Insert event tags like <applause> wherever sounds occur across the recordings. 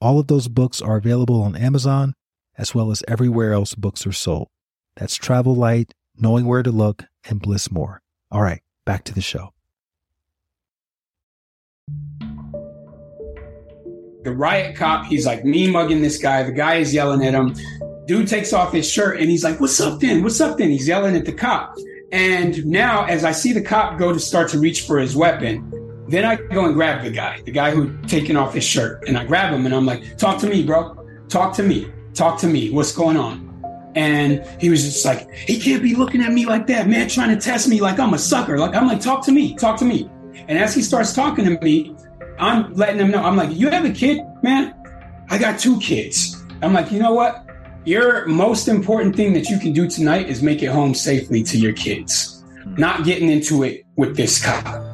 All of those books are available on Amazon as well as everywhere else books are sold. That's Travel Light, Knowing Where to Look, and Bliss More. All right, back to the show. The riot cop, he's like me mugging this guy. The guy is yelling at him. Dude takes off his shirt and he's like, What's up then? What's up then? He's yelling at the cop. And now, as I see the cop go to start to reach for his weapon, then I go and grab the guy, the guy who'd taken off his shirt, and I grab him and I'm like, "Talk to me, bro. Talk to me. Talk to me. What's going on?" And he was just like, "He can't be looking at me like that, man, trying to test me like I'm a sucker." Like I'm like, "Talk to me. Talk to me." And as he starts talking to me, I'm letting him know. I'm like, "You have a kid, man? I got two kids." I'm like, "You know what? Your most important thing that you can do tonight is make it home safely to your kids, not getting into it with this cop."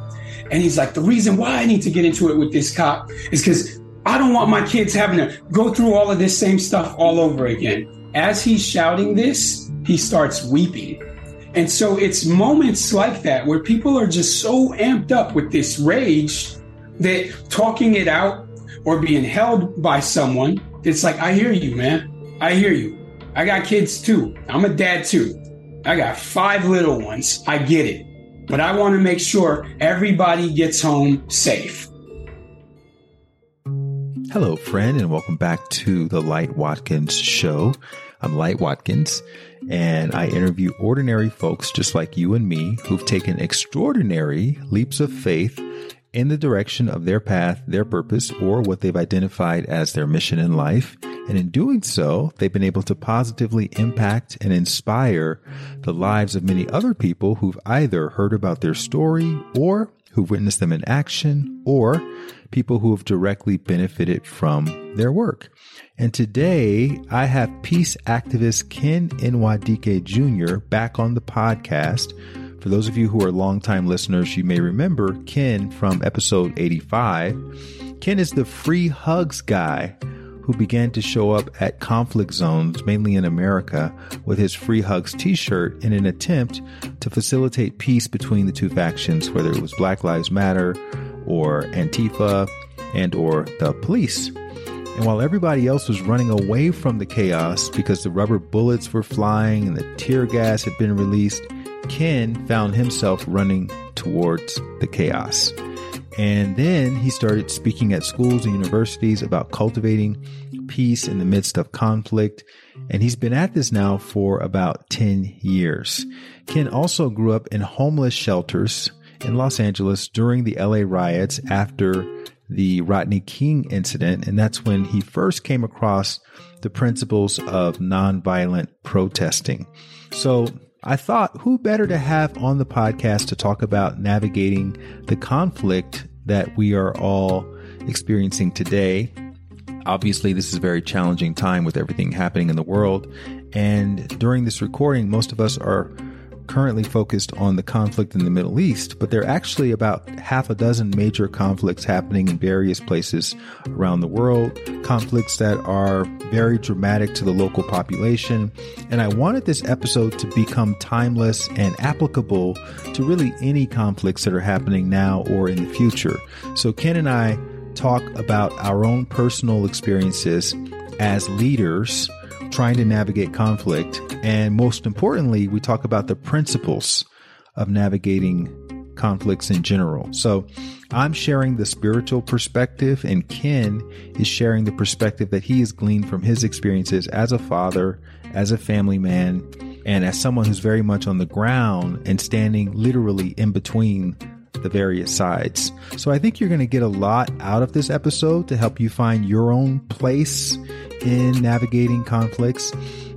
And he's like, the reason why I need to get into it with this cop is because I don't want my kids having to go through all of this same stuff all over again. As he's shouting this, he starts weeping. And so it's moments like that where people are just so amped up with this rage that talking it out or being held by someone, it's like, I hear you, man. I hear you. I got kids too. I'm a dad too. I got five little ones. I get it but I want to make sure everybody gets home safe. Hello, friend, and welcome back to the Light Watkins Show. I'm Light Watkins, and I interview ordinary folks just like you and me who've taken extraordinary leaps of faith in the direction of their path, their purpose, or what they've identified as their mission in life. And in doing so, they've been able to positively impact and inspire the lives of many other people who've either heard about their story or who've witnessed them in action or people who have directly benefited from their work. And today I have peace activist Ken Nwadike Jr. back on the podcast. For those of you who are longtime listeners, you may remember Ken from episode 85. Ken is the free hugs guy who began to show up at conflict zones, mainly in America, with his Free Hugs t shirt in an attempt to facilitate peace between the two factions, whether it was Black Lives Matter or Antifa and or the police. And while everybody else was running away from the chaos because the rubber bullets were flying and the tear gas had been released, Ken found himself running towards the chaos. And then he started speaking at schools and universities about cultivating peace in the midst of conflict. And he's been at this now for about 10 years. Ken also grew up in homeless shelters in Los Angeles during the LA riots after the Rodney King incident. And that's when he first came across the principles of nonviolent protesting. So I thought, who better to have on the podcast to talk about navigating the conflict that we are all experiencing today? Obviously, this is a very challenging time with everything happening in the world. And during this recording, most of us are currently focused on the conflict in the Middle East, but there are actually about half a dozen major conflicts happening in various places around the world, conflicts that are very dramatic to the local population. And I wanted this episode to become timeless and applicable to really any conflicts that are happening now or in the future. So Ken and I talk about our own personal experiences as leaders trying to navigate conflict. And most importantly, we talk about the principles of navigating conflicts in general. So I'm sharing the spiritual perspective, and Ken is sharing the perspective that he has gleaned from his experiences as a father, as a family man, and as someone who's very much on the ground and standing literally in between the various sides. So I think you're going to get a lot out of this episode to help you find your own place in navigating conflicts.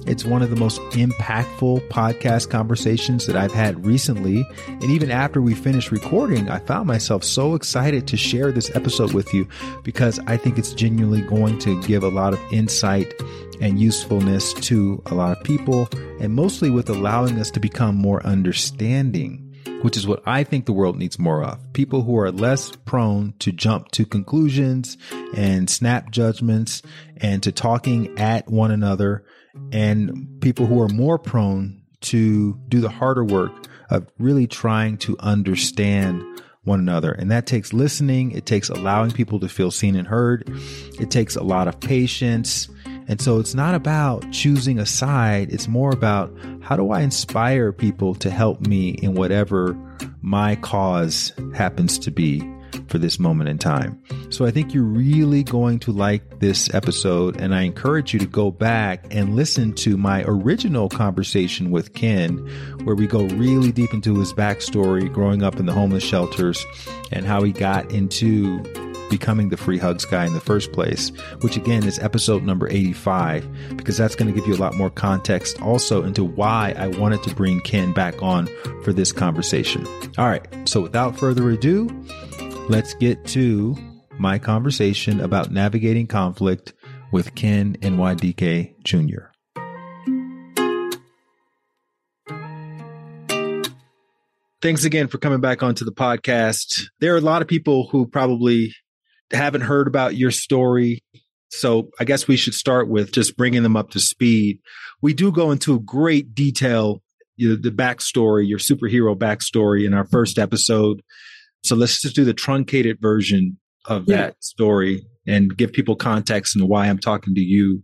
It's one of the most impactful podcast conversations that I've had recently. And even after we finished recording, I found myself so excited to share this episode with you because I think it's genuinely going to give a lot of insight and usefulness to a lot of people, and mostly with allowing us to become more understanding which is what I think the world needs more of. People who are less prone to jump to conclusions and snap judgments and to talking at one another and people who are more prone to do the harder work of really trying to understand one another. And that takes listening. It takes allowing people to feel seen and heard. It takes a lot of patience. And so it's not about choosing a side. It's more about how do I inspire people to help me in whatever my cause happens to be for this moment in time. So I think you're really going to like this episode and I encourage you to go back and listen to my original conversation with Ken where we go really deep into his backstory growing up in the homeless shelters and how he got into becoming the free hugs guy in the first place, which again is episode number 85, because that's going to give you a lot more context also into why I wanted to bring Ken back on for this conversation. All right. So without further ado, let's get to my conversation about navigating conflict with Ken Nwadike Jr. Thanks again for coming back onto the podcast. There are a lot of people who probably haven't heard about your story. So I guess we should start with just bringing them up to speed. We do go into great detail, you know, the backstory, your superhero backstory in our first episode. So let's just do the truncated version of yeah. that story and give people context and why I'm talking to you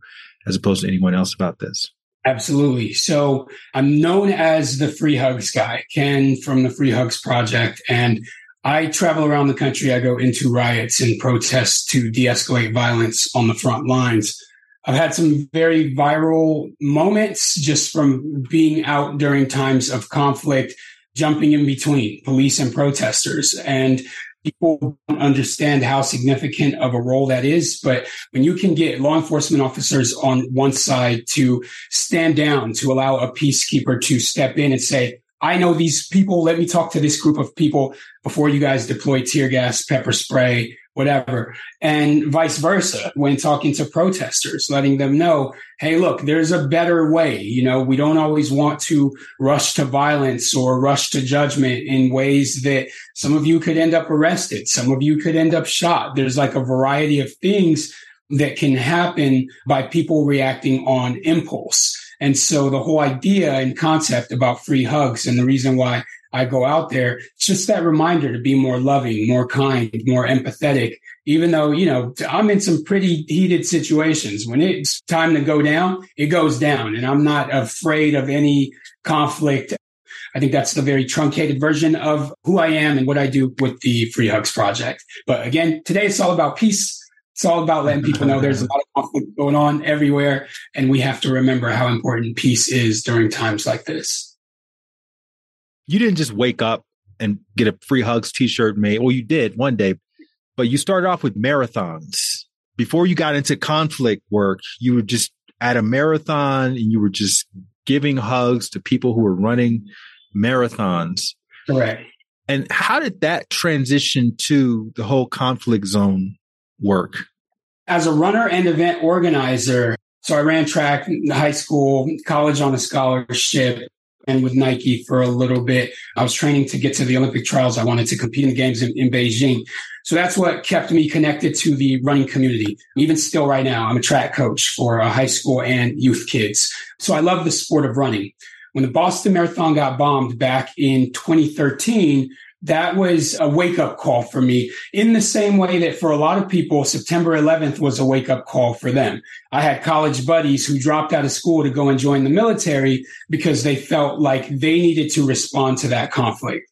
as opposed to anyone else about this. Absolutely. So I'm known as the Free Hugs guy, Ken from the Free Hugs Project. And I travel around the country. I go into riots and protests to de escalate violence on the front lines. I've had some very viral moments just from being out during times of conflict, jumping in between police and protesters. And people don't understand how significant of a role that is. But when you can get law enforcement officers on one side to stand down, to allow a peacekeeper to step in and say, I know these people. Let me talk to this group of people before you guys deploy tear gas, pepper spray, whatever. And vice versa when talking to protesters, letting them know, Hey, look, there's a better way. You know, we don't always want to rush to violence or rush to judgment in ways that some of you could end up arrested. Some of you could end up shot. There's like a variety of things that can happen by people reacting on impulse. And so the whole idea and concept about free hugs and the reason why I go out there, it's just that reminder to be more loving, more kind, more empathetic, even though, you know, I'm in some pretty heated situations. When it's time to go down, it goes down and I'm not afraid of any conflict. I think that's the very truncated version of who I am and what I do with the Free Hugs Project. But again, today it's all about peace it's all about letting people know there's a lot of conflict going on everywhere, and we have to remember how important peace is during times like this. You didn't just wake up and get a free hugs t-shirt made. Well, you did one day, but you started off with marathons. Before you got into conflict work, you were just at a marathon and you were just giving hugs to people who were running marathons. Correct. And how did that transition to the whole conflict zone work? As a runner and event organizer, so I ran track in high school, college on a scholarship, and with Nike for a little bit. I was training to get to the Olympic trials. I wanted to compete in the games in, in, Beijing. So that's what kept me connected to the running community. Even still right now, I'm a track coach for high school and youth kids. So I love the sport of running. When the Boston Marathon got bombed back in 2013, that was a wake up call for me in the same way that for a lot of people, September 11th was a wake up call for them. I had college buddies who dropped out of school to go and join the military because they felt like they needed to respond to that conflict.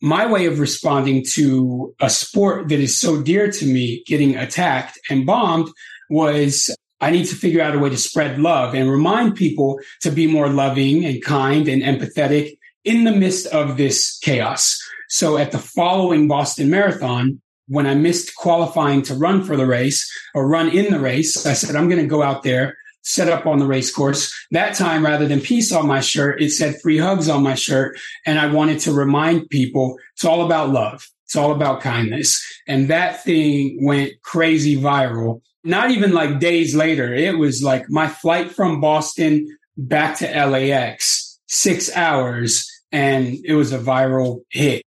My way of responding to a sport that is so dear to me getting attacked and bombed was I need to figure out a way to spread love and remind people to be more loving and kind and empathetic in the midst of this chaos. So at the following Boston Marathon, when I missed qualifying to run for the race or run in the race, I said, I'm going to go out there set up on the race course. That time, rather than peace on my shirt, it said free hugs on my shirt. And I wanted to remind people it's all about love. It's all about kindness. And that thing went crazy viral. Not even like days later. It was like my flight from Boston back to LAX, six hours, and it was a viral hit.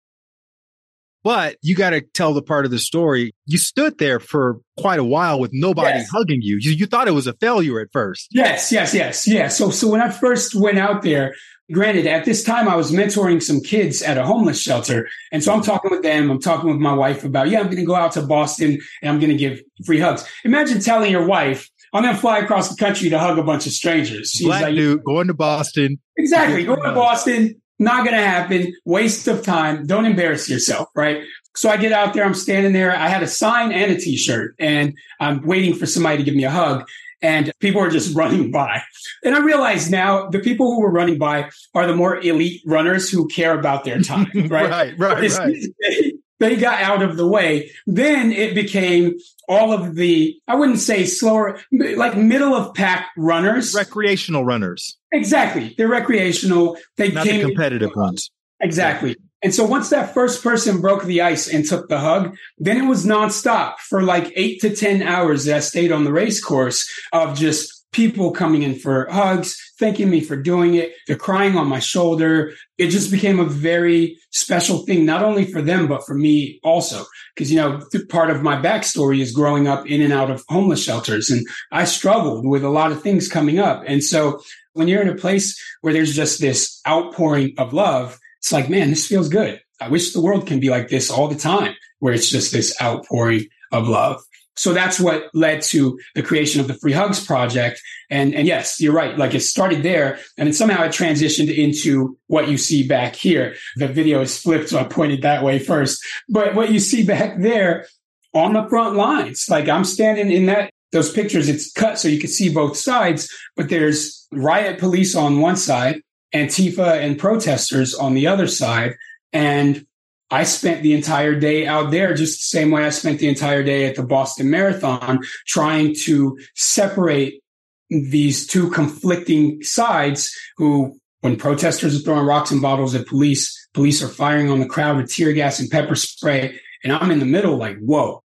But you got to tell the part of the story. You stood there for quite a while with nobody yes. hugging you. you. You thought it was a failure at first. Yes, yes, yes, yeah. So, so when I first went out there, granted, at this time I was mentoring some kids at a homeless shelter, and so I'm talking with them. I'm talking with my wife about, yeah, I'm going to go out to Boston and I'm going to give free hugs. Imagine telling your wife, I'm going to fly across the country to hug a bunch of strangers. She's Black like, dude going to Boston. Exactly, going to Boston not going to happen. Waste of time. Don't embarrass yourself, right? So I get out there. I'm standing there. I had a sign and a t-shirt and I'm waiting for somebody to give me a hug and people are just <laughs> running by. And I realize now the people who were running by are the more elite runners who care about their time, <laughs> right? right, right, right. They, got out of the way. Then it became all of the, I wouldn't say slower, like middle of pack runners. Recreational runners. Exactly. They're recreational. They Not came the competitive ones. Exactly. And so once that first person broke the ice and took the hug, then it was nonstop for like eight to 10 hours that I stayed on the race course of just people coming in for hugs, thanking me for doing it. They're crying on my shoulder. It just became a very special thing, not only for them, but for me also. Cause, you know, part of my backstory is growing up in and out of homeless shelters and I struggled with a lot of things coming up. And so when you're in a place where there's just this outpouring of love, it's like, man, this feels good. I wish the world can be like this all the time, where it's just this outpouring of love. So that's what led to the creation of the Free Hugs Project. And, and yes, you're right. Like it started there and then somehow it transitioned into what you see back here. The video is flipped. So I pointed that way first, but what you see back there on the front lines, like I'm standing in that, those pictures, it's cut so you can see both sides, but there's riot police on one side, Antifa and protesters on the other side. And I spent the entire day out there just the same way I spent the entire day at the Boston Marathon trying to separate these two conflicting sides who, when protesters are throwing rocks and bottles at police, police are firing on the crowd with tear gas and pepper spray. And I'm in the middle like, whoa.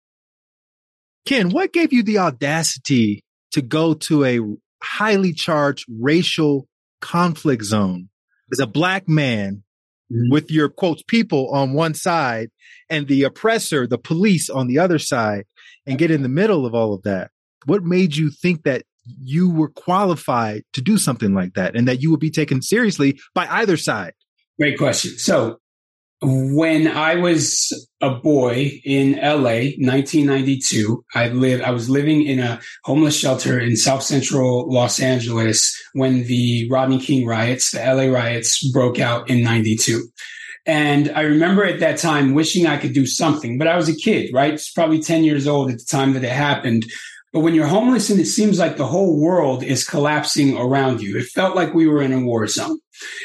Ken, what gave you the audacity to go to a highly charged racial conflict zone as a black man. Mm-hmm. with your quotes people on one side and the oppressor, the police on the other side and get in the middle of all of that? What made you think that you were qualified to do something like that and that you would be taken seriously by either side? Great question. So when I was a boy in LA, 1992, I lived, I was living in a homeless shelter in South Central Los Angeles when the Rodney King riots, the LA riots broke out in 92. And I remember at that time wishing I could do something, but I was a kid, right? It's probably 10 years old at the time that it happened. But when you're homeless and it seems like the whole world is collapsing around you, it felt like we were in a war zone.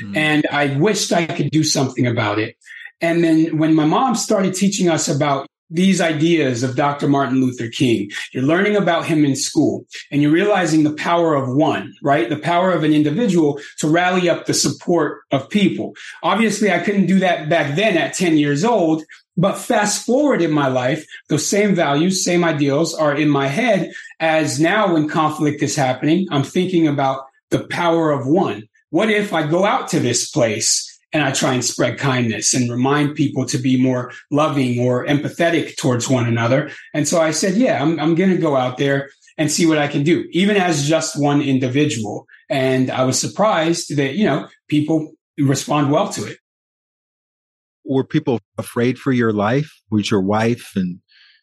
Mm. And I wished I could do something about it. And then when my mom started teaching us about these ideas of Dr. Martin Luther King. You're learning about him in school and you're realizing the power of one, right? The power of an individual to rally up the support of people. Obviously, I couldn't do that back then at 10 years old, but fast forward in my life, those same values, same ideals are in my head as now when conflict is happening, I'm thinking about the power of one. What if I go out to this place and I try and spread kindness and remind people to be more loving or empathetic towards one another. And so I said, yeah, I'm, I'm going to go out there and see what I can do, even as just one individual. And I was surprised that, you know, people respond well to it. Were people afraid for your life? Was your wife and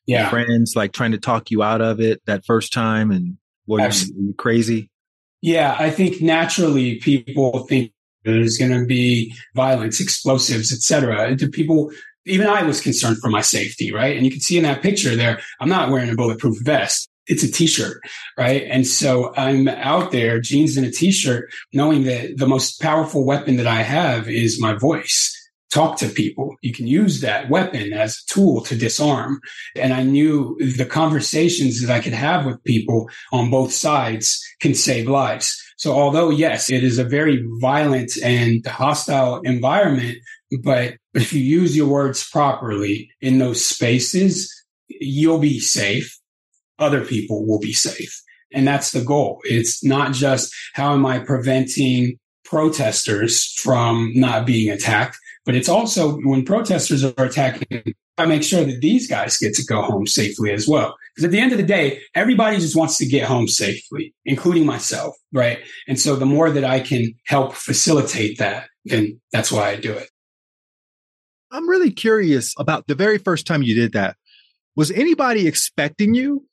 yeah. friends like trying to talk you out of it that first time? And were you, were you crazy? Yeah, I think naturally people think there's going to be violence, explosives, etc. People? Even I was concerned for my safety, right? And you can see in that picture there, I'm not wearing a bulletproof vest. It's a t-shirt, right? And so I'm out there, jeans and a t-shirt, knowing that the most powerful weapon that I have is my voice talk to people. You can use that weapon as a tool to disarm. And I knew the conversations that I could have with people on both sides can save lives. So although yes, it is a very violent and hostile environment, but if you use your words properly in those spaces, you'll be safe. Other people will be safe. And that's the goal. It's not just how am I preventing protesters from not being attacked, but it's also when protesters are attacking, I make sure that these guys get to go home safely as well. Because at the end of the day, everybody just wants to get home safely, including myself, right? And so the more that I can help facilitate that, then that's why I do it. I'm really curious about the very first time you did that. Was anybody expecting you?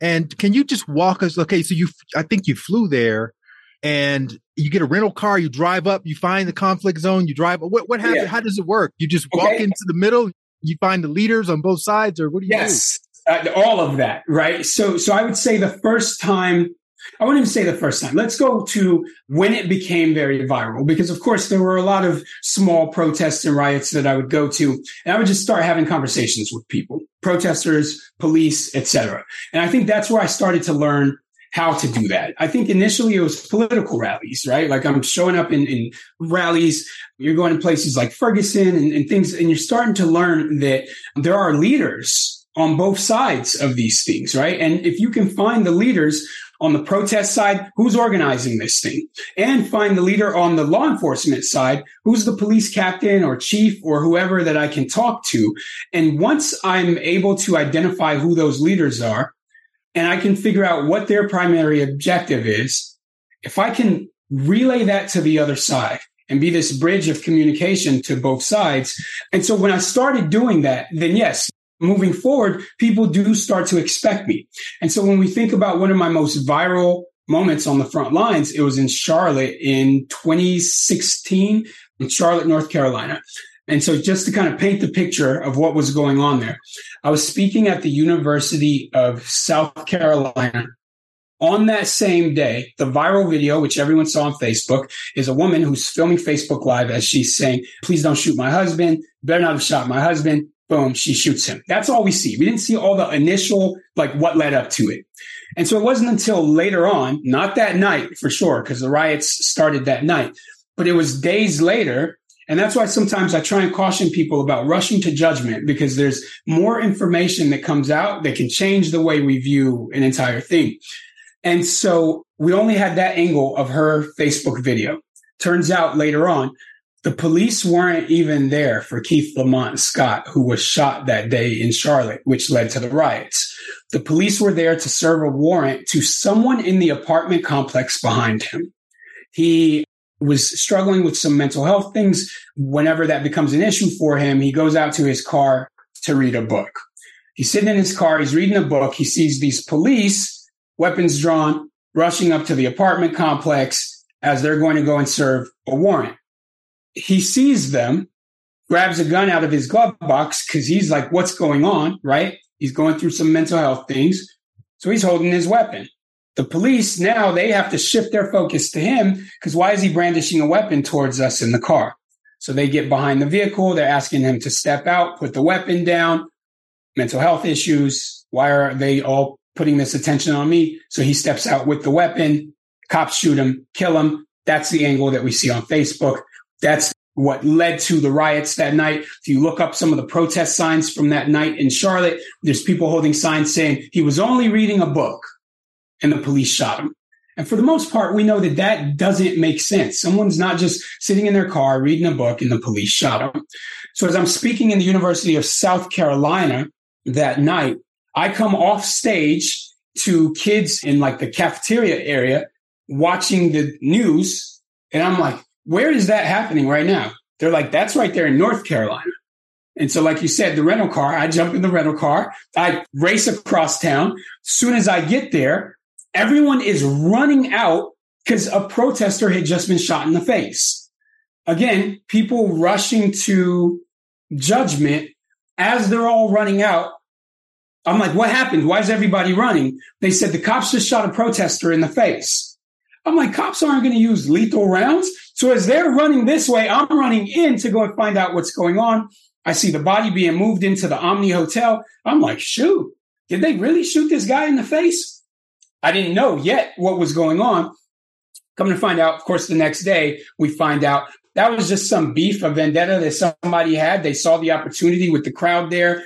And can you just walk us? Okay, so you, I think you flew there and you get a rental car, you drive up, you find the conflict zone, you drive. What what happens? Yeah. How does it work? You just walk okay. into the middle, you find the leaders on both sides, or what do you yes, do? Yes, uh, all of that, right? So so I would say the first time. I wouldn't even say the first time. Let's go to when it became very viral, because of course there were a lot of small protests and riots that I would go to, and I would just start having conversations with people, protesters, police, etc. And I think that's where I started to learn how to do that. I think initially it was political rallies, right? Like I'm showing up in, in rallies. You're going to places like Ferguson and, and things, and you're starting to learn that there are leaders on both sides of these things, right? And if you can find the leaders on the protest side, who's organizing this thing? And find the leader on the law enforcement side, who's the police captain or chief or whoever that I can talk to. And once I'm able to identify who those leaders are, and I can figure out what their primary objective is, if I can relay that to the other side and be this bridge of communication to both sides. And so when I started doing that, then yes, moving forward, people do start to expect me. And so when we think about one of my most viral moments on the front lines, it was in Charlotte in 2016 in Charlotte, North Carolina. And so just to kind of paint the picture of what was going on there, I was speaking at the University of South Carolina. On that same day, the viral video, which everyone saw on Facebook, is a woman who's filming Facebook Live as she's saying, please don't shoot my husband. Better not have shot my husband. Boom, she shoots him. That's all we see. We didn't see all the initial, like what led up to it. And so it wasn't until later on, not that night for sure, because the riots started that night, but it was days later and that's why sometimes I try and caution people about rushing to judgment because there's more information that comes out that can change the way we view an entire thing. And so we only had that angle of her Facebook video. Turns out later on, the police weren't even there for Keith Lamont Scott, who was shot that day in Charlotte, which led to the riots. The police were there to serve a warrant to someone in the apartment complex behind him. He was struggling with some mental health things. Whenever that becomes an issue for him, he goes out to his car to read a book. He's sitting in his car, he's reading a book. He sees these police, weapons drawn, rushing up to the apartment complex as they're going to go and serve a warrant. He sees them, grabs a gun out of his glove box because he's like, what's going on? Right? He's going through some mental health things. So he's holding his weapon. The police now they have to shift their focus to him because why is he brandishing a weapon towards us in the car? So they get behind the vehicle. They're asking him to step out, put the weapon down, mental health issues. Why are they all putting this attention on me? So he steps out with the weapon. Cops shoot him, kill him. That's the angle that we see on Facebook. That's what led to the riots that night. If you look up some of the protest signs from that night in Charlotte, there's people holding signs saying he was only reading a book and the police shot him. And for the most part, we know that that doesn't make sense. Someone's not just sitting in their car reading a book and the police shot him. So as I'm speaking in the University of South Carolina that night, I come off stage to kids in like the cafeteria area watching the news. And I'm like, where is that happening right now? They're like, that's right there in North Carolina. And so, like you said, the rental car, I jump in the rental car. I race across town. Soon as I get there, everyone is running out because a protester had just been shot in the face. Again, people rushing to judgment as they're all running out. I'm like, what happened? Why is everybody running? They said the cops just shot a protester in the face. I'm like, cops aren't going to use lethal rounds. So as they're running this way, I'm running in to go and find out what's going on. I see the body being moved into the Omni Hotel. I'm like, shoot, did they really shoot this guy in the face? I didn't know yet what was going on. Coming to find out, of course, the next day, we find out that was just some beef, a vendetta that somebody had. They saw the opportunity with the crowd there,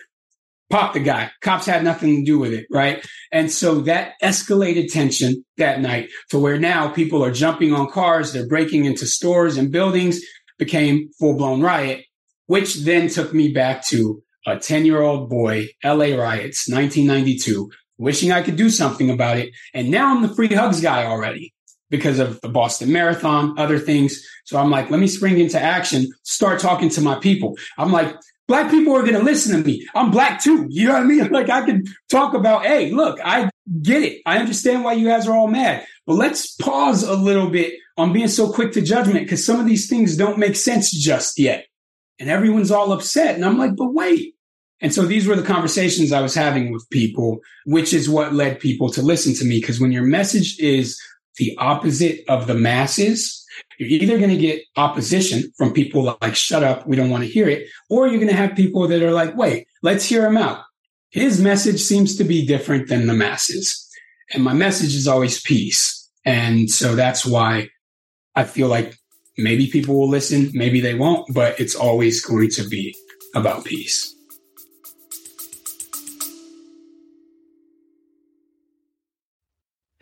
popped the guy. Cops had nothing to do with it, right? And so that escalated tension that night to where now people are jumping on cars, they're breaking into stores and buildings, became full blown riot, which then took me back to a 10 year old boy, LA riots, 1992, wishing I could do something about it. And now I'm the free hugs guy already because of the Boston Marathon, other things. So I'm like, let me spring into action, start talking to my people. I'm like, black people are going to listen to me. I'm black too. You know what I mean? <laughs> Like I can talk about, hey, look, I get it. I understand why you guys are all mad, but let's pause a little bit on being so quick to judgment because some of these things don't make sense just yet. And everyone's all upset. And I'm like, but wait. And so these were the conversations I was having with people, which is what led people to listen to me. Because when your message is the opposite of the masses, you're either going to get opposition from people like, shut up, we don't want to hear it, or you're going to have people that are like, wait, let's hear him out. His message seems to be different than the masses. And my message is always peace. And so that's why I feel like maybe people will listen, maybe they won't, but it's always going to be about peace.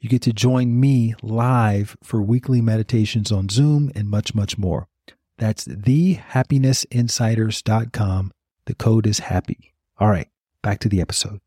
you get to join me live for weekly meditations on Zoom and much, much more. That's thehappinessinsiders.com. The code is happy. All right, back to the episode.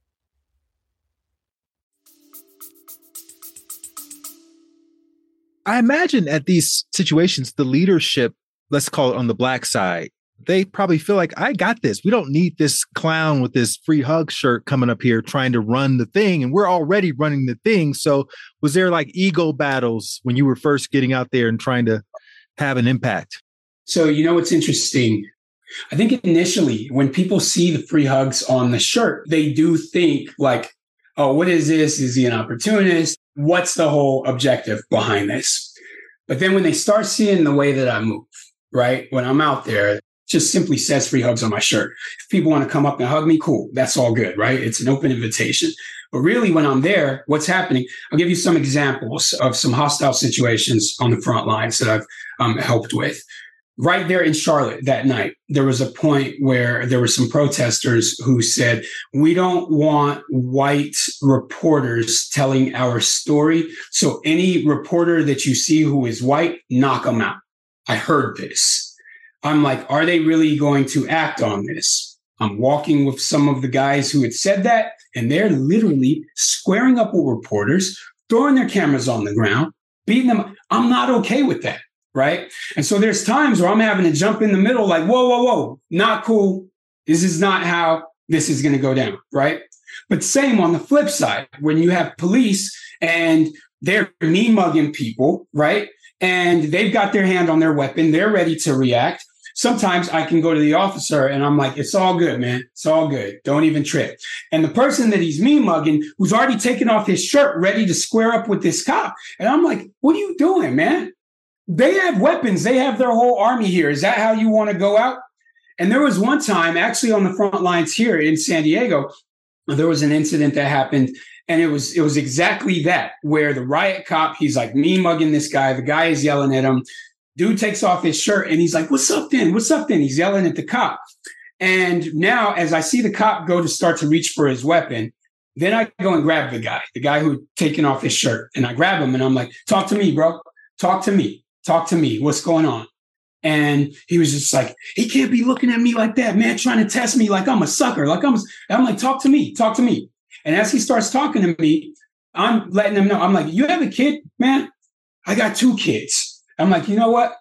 I imagine at these situations, the leadership, let's call it on the black side, they probably feel like I got this. We don't need this clown with this free hug shirt coming up here trying to run the thing, and we're already running the thing. So, was there like ego battles when you were first getting out there and trying to have an impact? So, you know what's interesting? I think initially when people see the free hugs on the shirt, they do think like, "Oh, what is this? Is he an opportunist? What's the whole objective behind this?" But then when they start seeing the way that I move, right? When I'm out there, just simply says free hugs on my shirt. If people want to come up and hug me, cool. That's all good, right? It's an open invitation. But really, when I'm there, what's happening? I'll give you some examples of some hostile situations on the front lines that I've um, helped with. Right there in Charlotte that night, there was a point where there were some protesters who said, We don't want white reporters telling our story. So any reporter that you see who is white, knock them out. I heard this. I'm like, are they really going to act on this? I'm walking with some of the guys who had said that, and they're literally squaring up with reporters, throwing their cameras on the ground, beating them. I'm not okay with that. Right. And so there's times where I'm having to jump in the middle, like, whoa, whoa, whoa, not cool. This is not how this is going to go down. Right. But same on the flip side, when you have police and they're mean mugging people, right? And they've got their hand on their weapon, they're ready to react sometimes I can go to the officer and I'm like, it's all good, man. It's all good. Don't even trip. And the person that he's me mugging, who's already taken off his shirt, ready to square up with this cop. And I'm like, what are you doing, man? They have weapons. They have their whole army here. Is that how you want to go out? And there was one time actually on the front lines here in San Diego, there was an incident that happened and it was it was exactly that where the riot cop he's like me mugging this guy the guy is yelling at him dude takes off his shirt and he's like what's up then what's up then he's yelling at the cop and now as i see the cop go to start to reach for his weapon then i go and grab the guy the guy who taken off his shirt and i grab him and i'm like talk to me bro talk to me talk to me what's going on and he was just like, he can't be looking at me like that, man, trying to test me like I'm a sucker. Like I'm, I'm like, talk to me, talk to me. And as he starts talking to me, I'm letting him know. I'm like, you have a kid, man? I got two kids. I'm like, you know what?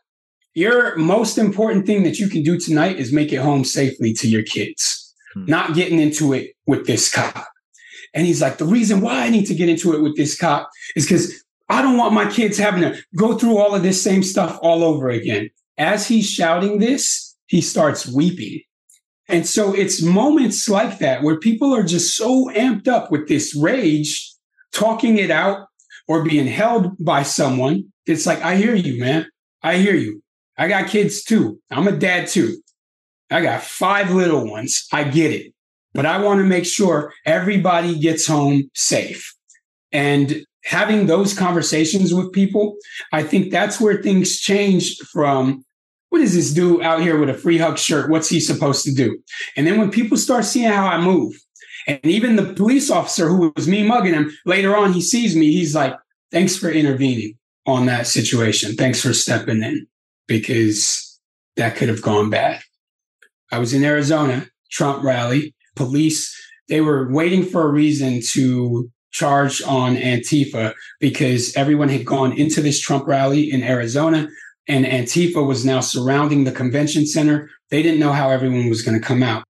Your most important thing that you can do tonight is make it home safely to your kids, hmm. not getting into it with this cop. And he's like, the reason why I need to get into it with this cop is because I don't want my kids having to go through all of this same stuff all over again. As he's shouting this, he starts weeping. And so it's moments like that where people are just so amped up with this rage, talking it out or being held by someone. It's like, I hear you, man. I hear you. I got kids too. I'm a dad too. I got five little ones. I get it. But I want to make sure everybody gets home safe. And having those conversations with people, I think that's where things change from what is this dude out here with a free hug shirt? What's he supposed to do? And then when people start seeing how I move, and even the police officer who was me mugging him, later on he sees me, he's like, thanks for intervening on that situation. Thanks for stepping in because that could have gone bad. I was in Arizona, Trump rally, police, they were waiting for a reason to charge on Antifa because everyone had gone into this Trump rally in Arizona and Antifa was now surrounding the convention center. They didn't know how everyone was going to come out.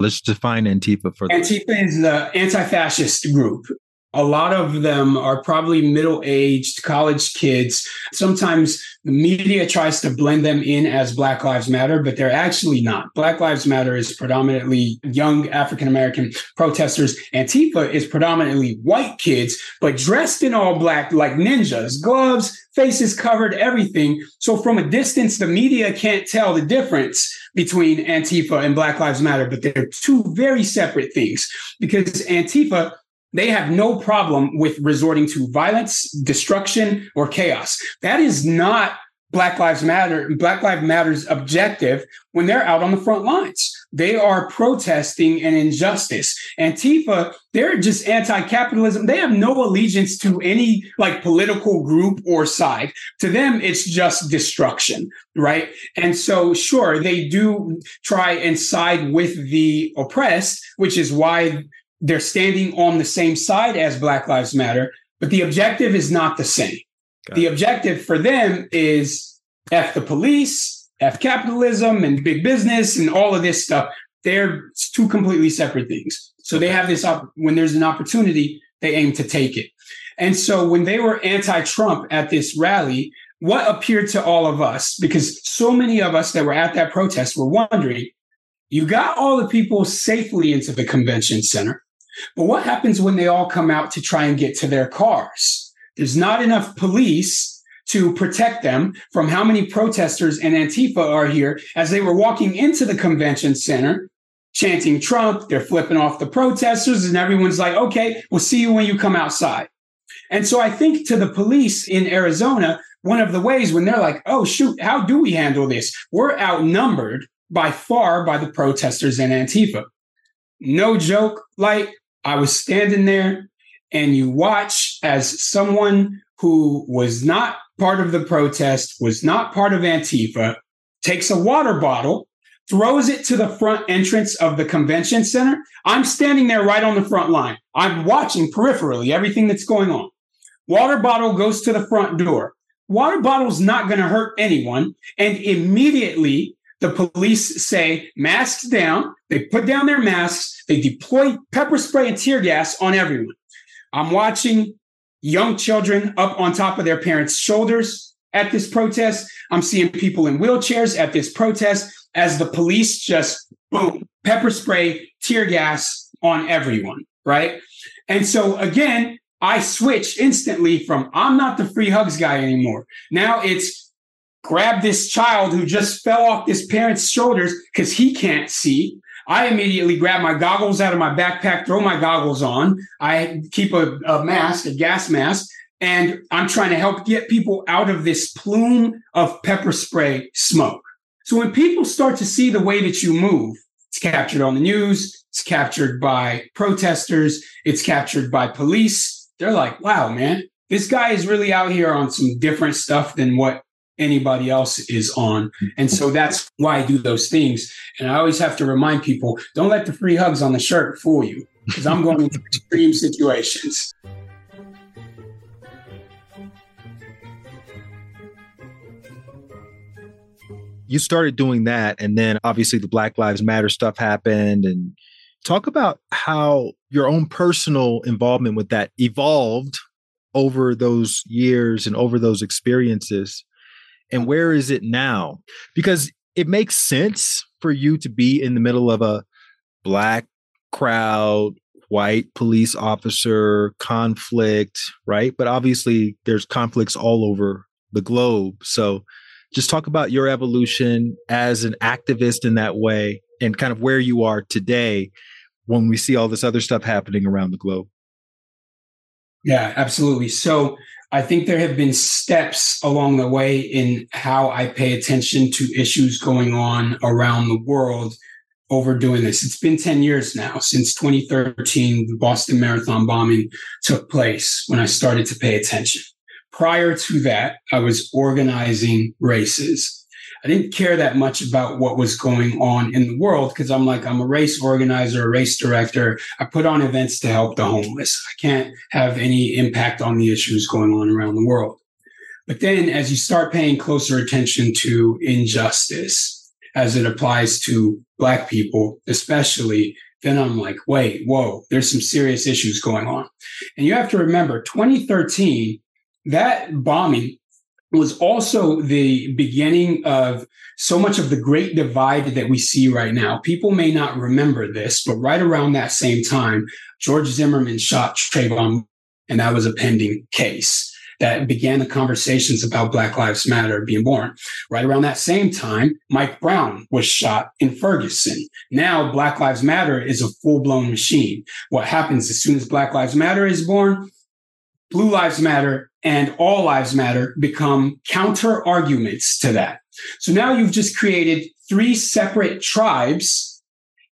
Let's define Antifa for Antifa is the anti-fascist group a lot of them are probably middle aged college kids. Sometimes the media tries to blend them in as Black Lives Matter, but they're actually not. Black Lives Matter is predominantly young African American protesters. Antifa is predominantly white kids, but dressed in all black like ninjas, gloves, faces covered, everything. So from a distance, the media can't tell the difference between Antifa and Black Lives Matter, but they're two very separate things because Antifa they have no problem with resorting to violence, destruction, or chaos. That is not Black Lives Matter, Black Lives Matter's objective when they're out on the front lines. They are protesting an injustice. Antifa, they're just anti-capitalism. They have no allegiance to any like political group or side. To them, it's just destruction, right? And so, sure, they do try and side with the oppressed, which is why they're standing on the same side as Black Lives Matter, but the objective is not the same. Got the it. objective for them is F the police, F capitalism and big business and all of this stuff. They're two completely separate things. So they have this up when there's an opportunity, they aim to take it. And so when they were anti-Trump at this rally, what appeared to all of us, because so many of us that were at that protest were wondering, you got all the people safely into the convention center. But what happens when they all come out to try and get to their cars? There's not enough police to protect them from how many protesters and Antifa are here as they were walking into the convention center chanting Trump. They're flipping off the protesters, and everyone's like, okay, we'll see you when you come outside. And so I think to the police in Arizona, one of the ways when they're like, oh, shoot, how do we handle this? We're outnumbered by far by the protesters and Antifa. No joke, like I was standing there and you watch as someone who was not part of the protest, was not part of Antifa, takes a water bottle, throws it to the front entrance of the convention center. I'm standing there right on the front line. I'm watching peripherally everything that's going on. Water bottle goes to the front door. Water bottle's not going to hurt anyone. And immediately the police say masks down. They put down their masks. They deploy pepper spray and tear gas on everyone. I'm watching young children up on top of their parents' shoulders. at this protest. I'm seeing people in wheelchairs at this protest as the police just boom, pepper spray, tear gas on everyone, right? And so again, I switch instantly from I'm not the free hugs guy anymore. Now it's grab this child who just fell off this parent's shoulders because he can't see. I immediately grab my goggles out of my backpack, throw my goggles on. I keep a, a mask, a gas mask, and I'm trying to help get people out of this plume of pepper spray smoke. So when people start to see the way that you move, it's captured on the news, it's captured by protesters, it's captured by police. They're like, wow, man, this guy is really out here on some different stuff than what anybody else is on. And so that's why I do those things. And I always have to remind people don't let the free hugs on the shirt fool you because I'm going into <laughs> extreme situations. you started doing that and then obviously the black lives matter stuff happened and talk about how your own personal involvement with that evolved over those years and over those experiences and where is it now because it makes sense for you to be in the middle of a black crowd white police officer conflict right but obviously there's conflicts all over the globe so just talk about your evolution as an activist in that way and kind of where you are today when we see all this other stuff happening around the globe. Yeah, absolutely. So I think there have been steps along the way in how I pay attention to issues going on around the world over doing this. It's been 10 years now since 2013, the Boston Marathon bombing took place when I started to pay attention prior to that, I was organizing races. I didn't care that much about what was going on in the world because I'm like, I'm a race organizer, a race director. I put on events to help the homeless. I can't have any impact on the issues going on around the world. But then as you start paying closer attention to injustice as it applies to Black people, especially, then I'm like, wait, whoa, there's some serious issues going on. And you have to remember 2013 that bombing was also the beginning of so much of the great divide that we see right now. People may not remember this, but right around that same time, George Zimmerman shot Trayvon, and that was a pending case that began the conversations about Black Lives Matter being born. Right around that same time, Mike Brown was shot in Ferguson. Now Black Lives Matter is a full blown machine. What happens as soon as Black Lives Matter is born? Blue Lives Matter and all lives matter become counter arguments to that. So now you've just created three separate tribes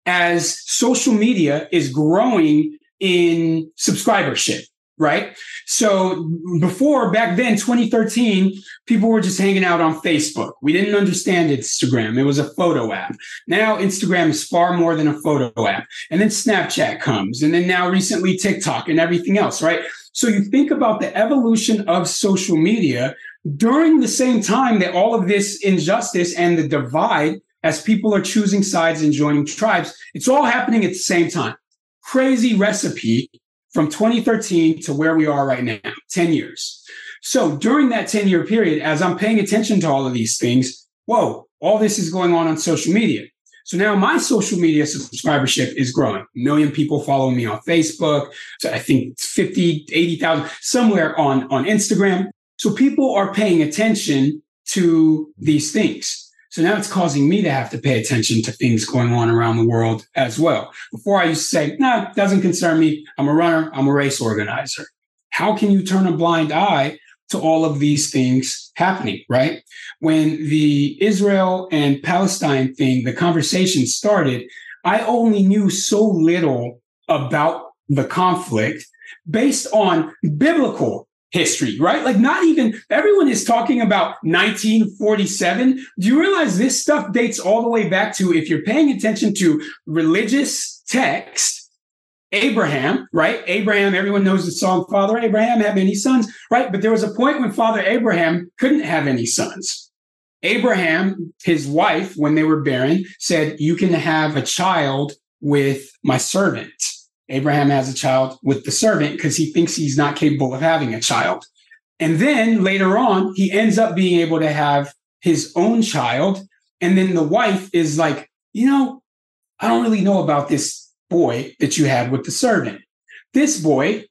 as social media is growing in subscribership, right? So before back then, 2013, people were just hanging out on Facebook. We didn't understand Instagram. It was a photo app. Now Instagram is far more than a photo app. And then Snapchat comes. And then now recently TikTok and everything else, right? So you think about the evolution of social media during the same time that all of this injustice and the divide as people are choosing sides and joining tribes, it's all happening at the same time. Crazy recipe from 2013 to where we are right now, 10 years. So during that 10 year period, as I'm paying attention to all of these things, whoa, all this is going on on social media. So now my social media subscribership is growing. A million people follow me on Facebook. So I think 50, 80,000 somewhere on, on Instagram. So people are paying attention to these things. So now it's causing me to have to pay attention to things going on around the world as well. Before I used to say, no, nah, it doesn't concern me. I'm a runner. I'm a race organizer. How can you turn a blind eye to all of these things happening, right? When the Israel and Palestine thing, the conversation started, I only knew so little about the conflict based on biblical history, right? Like not even everyone is talking about 1947. Do you realize this stuff dates all the way back to if you're paying attention to religious text, Abraham, right? Abraham, everyone knows the song, Father Abraham have any sons, right? But there was a point when Father Abraham couldn't have any sons. Abraham, his wife, when they were barren, said, You can have a child with my servant. Abraham has a child with the servant because he thinks he's not capable of having a child. And then later on, he ends up being able to have his own child. And then the wife is like, you know, I don't really know about this boy that you had with the servant. This boy,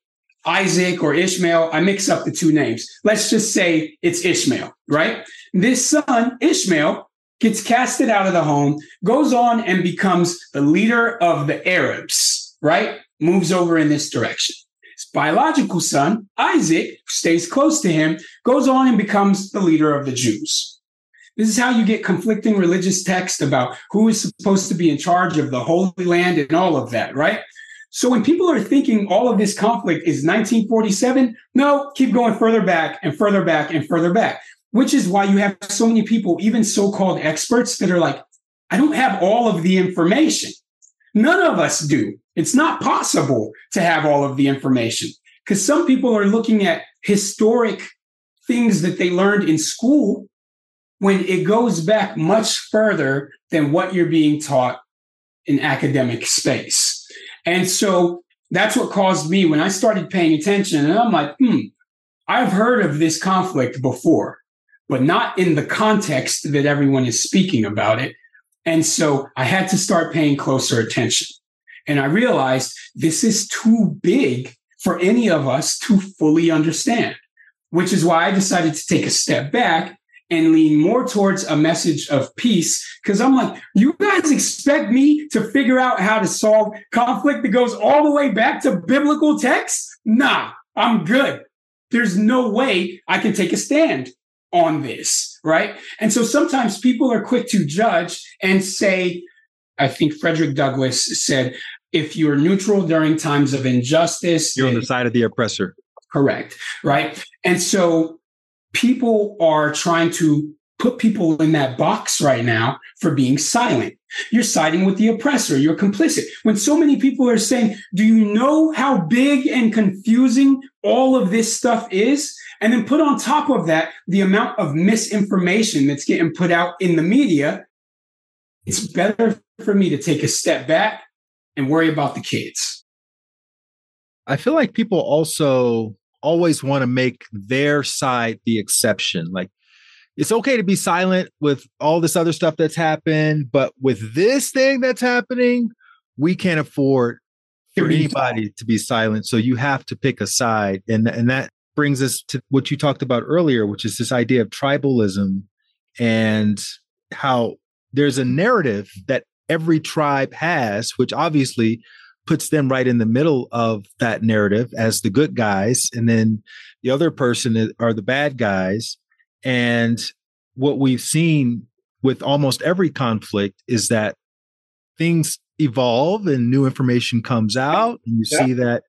Isaac or Ishmael, I mix up the two names. Let's just say it's Ishmael, right? This son, Ishmael, gets casted out of the home, goes on and becomes the leader of the Arabs, right? Moves over in this direction. His biological son, Isaac, stays close to him, goes on and becomes the leader of the Jews. This is how you get conflicting religious texts about who is supposed to be in charge of the Holy Land and all of that, right? So when people are thinking all of this conflict is 1947, no, keep going further back and further back and further back, which is why you have so many people, even so called experts, that are like, I don't have all of the information. None of us do. It's not possible to have all of the information because some people are looking at historic things that they learned in school when it goes back much further than what you're being taught in academic space. And so that's what caused me when I started paying attention. And I'm like, hmm, I've heard of this conflict before, but not in the context that everyone is speaking about it. And so I had to start paying closer attention. And I realized this is too big for any of us to fully understand, which is why I decided to take a step back and lean more towards a message of peace. Cause I'm like, you guys expect me to figure out how to solve conflict that goes all the way back to biblical texts? Nah, I'm good. There's no way I can take a stand on this, right? And so sometimes people are quick to judge and say, I think Frederick Douglass said, if you're neutral during times of injustice, you're on the side of the oppressor. Correct. Right. And so people are trying to put people in that box right now for being silent. You're siding with the oppressor. You're complicit. When so many people are saying, do you know how big and confusing all of this stuff is? And then put on top of that, the amount of misinformation that's getting put out in the media. It's better for me to take a step back and worry about the kids. I feel like people also always want to make their side the exception. Like it's okay to be silent with all this other stuff that's happened, but with this thing that's happening, we can't afford for anybody to be silent. So you have to pick a side. And, and that brings us to what you talked about earlier, which is this idea of tribalism and how there's a narrative that every tribe has, which obviously puts them right in the middle of that narrative as the good guys and then the other person are the bad guys and what we've seen with almost every conflict is that things evolve and new information comes out and you yeah. see that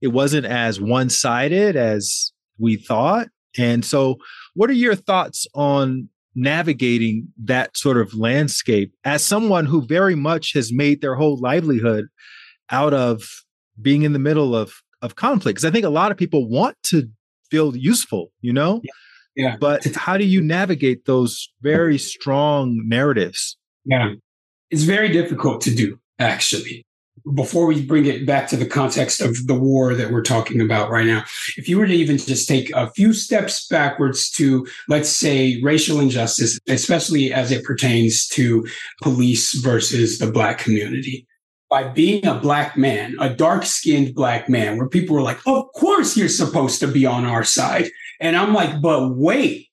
it wasn't as one-sided as we thought and so what are your thoughts on navigating that sort of landscape as someone who very much has made their whole livelihood out of being in the middle of of conflict. Because i think a lot of people want to feel useful you know? Yeah. yeah. but how do you navigate those very strong narratives? Yeah. It's very difficult to do actually before we bring it back to the context of the war that we're talking about right now, if you were to even just take a few steps backwards to, let's say, racial injustice, especially as it pertains to police versus the Black community, by being a black man, a dark skinned black man, where people were like, of course you're supposed to be on our side. And I'm like, but wait,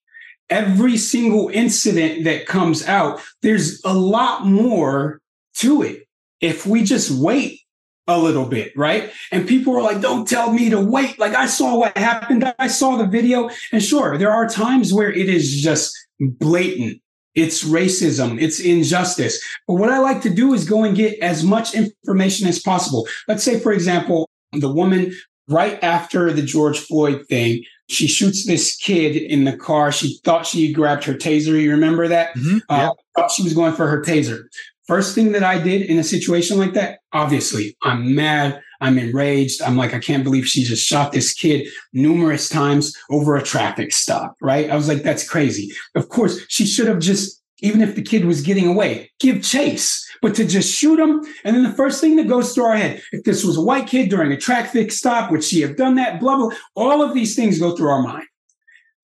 every single incident that comes out, there's a lot more to it. If we just wait a little bit, right? And people were like, don't tell me to wait. Like I saw what happened. I saw the video. And sure, there are times where it is just blatant it's racism, it's injustice. But what I like to do is go and get as much information as possible. Let's say, for example, the woman right after the George Floyd thing, she shoots this kid in the car. She thought she grabbed her taser. You remember that? Mm-hmm. Uh, thought she was going for her taser. First thing that I did in a situation like that, obviously, I'm mad. I'm enraged. I'm like, I can't believe she just shot this kid numerous times over a traffic stop, right? I was like, that's crazy. Of course, she should have just, even if the kid was getting away, give chase. But to just shoot him, and then the first thing that goes through our head, if this was a white kid during a traffic stop, would she have done that? Blah, blah. All of these things go through our mind.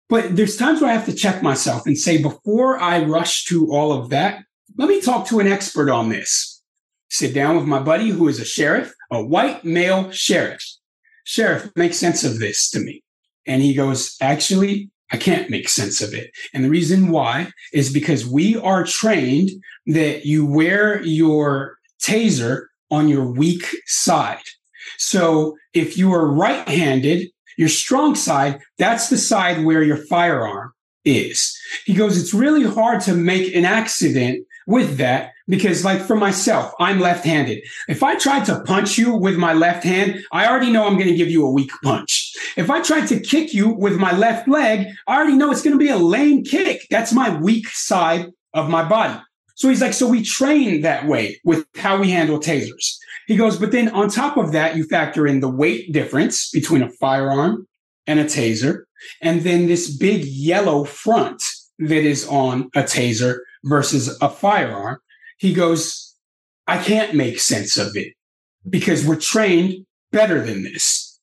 But there's times where I have to check myself and say, before I rush to all of that, let me talk to an expert on this. Sit down with my buddy who is a sheriff, a white male sheriff. Sheriff, make sense of this to me. And he goes, actually, I can't make sense of it. And the reason why is because we are trained that you wear your taser on your weak side. So if you are right handed, your strong side, that's the side where your firearm is. He goes, it's really hard to make an accident with that because like for myself, I'm left-handed. If I tried to punch you with my left hand, I already know I'm going to give you a weak punch. If I tried to kick you with my left leg, I already know it's going to be a lame kick. That's my weak side of my body. So he's like, so we train that way with how we handle tasers. He goes, but then on top of that, you factor in the weight difference between a firearm and a taser, and then this big yellow front that is on a taser versus a firearm. He goes, I can't make sense of it because we're trained better than this.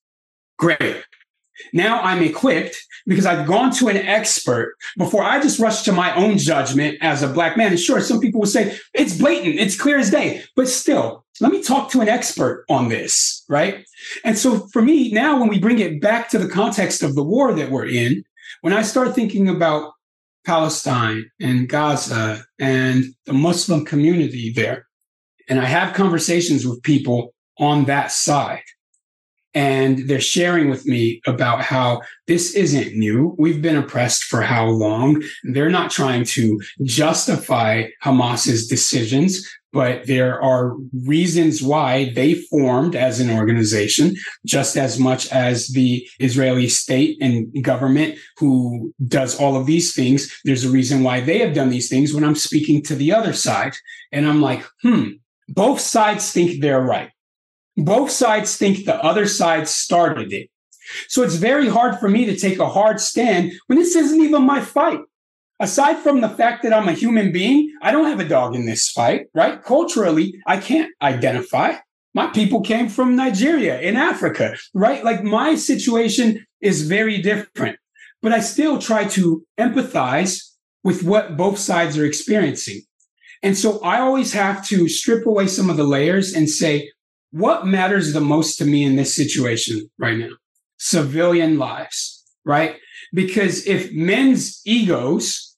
Great. Now I'm equipped because I've gone to an expert before I just rush to my own judgment as a black man. And sure, some people will say it's blatant, it's clear as day, but still, let me talk to an expert on this, right? And so for me, now when we bring it back to the context of the war that we're in, when I start thinking about Palestine and Gaza and the Muslim community there, and I have conversations with people on that side, and they're sharing with me about how this isn't new. We've been oppressed for how long? They're not trying to justify Hamas's decisions, but there are reasons why they formed as an organization, just as much as the Israeli state and government who does all of these things. There's a reason why they have done these things when I'm speaking to the other side. And I'm like, hmm, both sides think they're right both sides think the other side started it. So it's very hard for me to take a hard stand when this isn't even my fight. Aside from the fact that I'm a human being, I don't have a dog in this fight, right? Culturally, I can't identify. My people came from Nigeria in Africa, right? Like my situation is very different, but I still try to empathize with what both sides are experiencing. And so I always have to strip away some of the layers and say, what matters the most to me in this situation right now? Civilian lives, right? Because if men's egos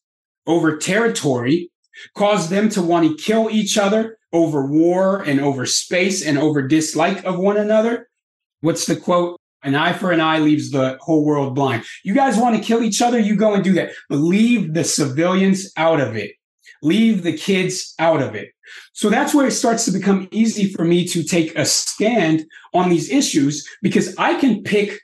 over territory cause them to want to kill each other over war and over space and over dislike of one another, what's the quote? An eye for an eye leaves the whole world blind. You guys want to kill each other? You go and do that. But leave the civilians out of it. Leave the kids out of it. So that's where it starts to become easy for me to take a stand on these issues because I can pick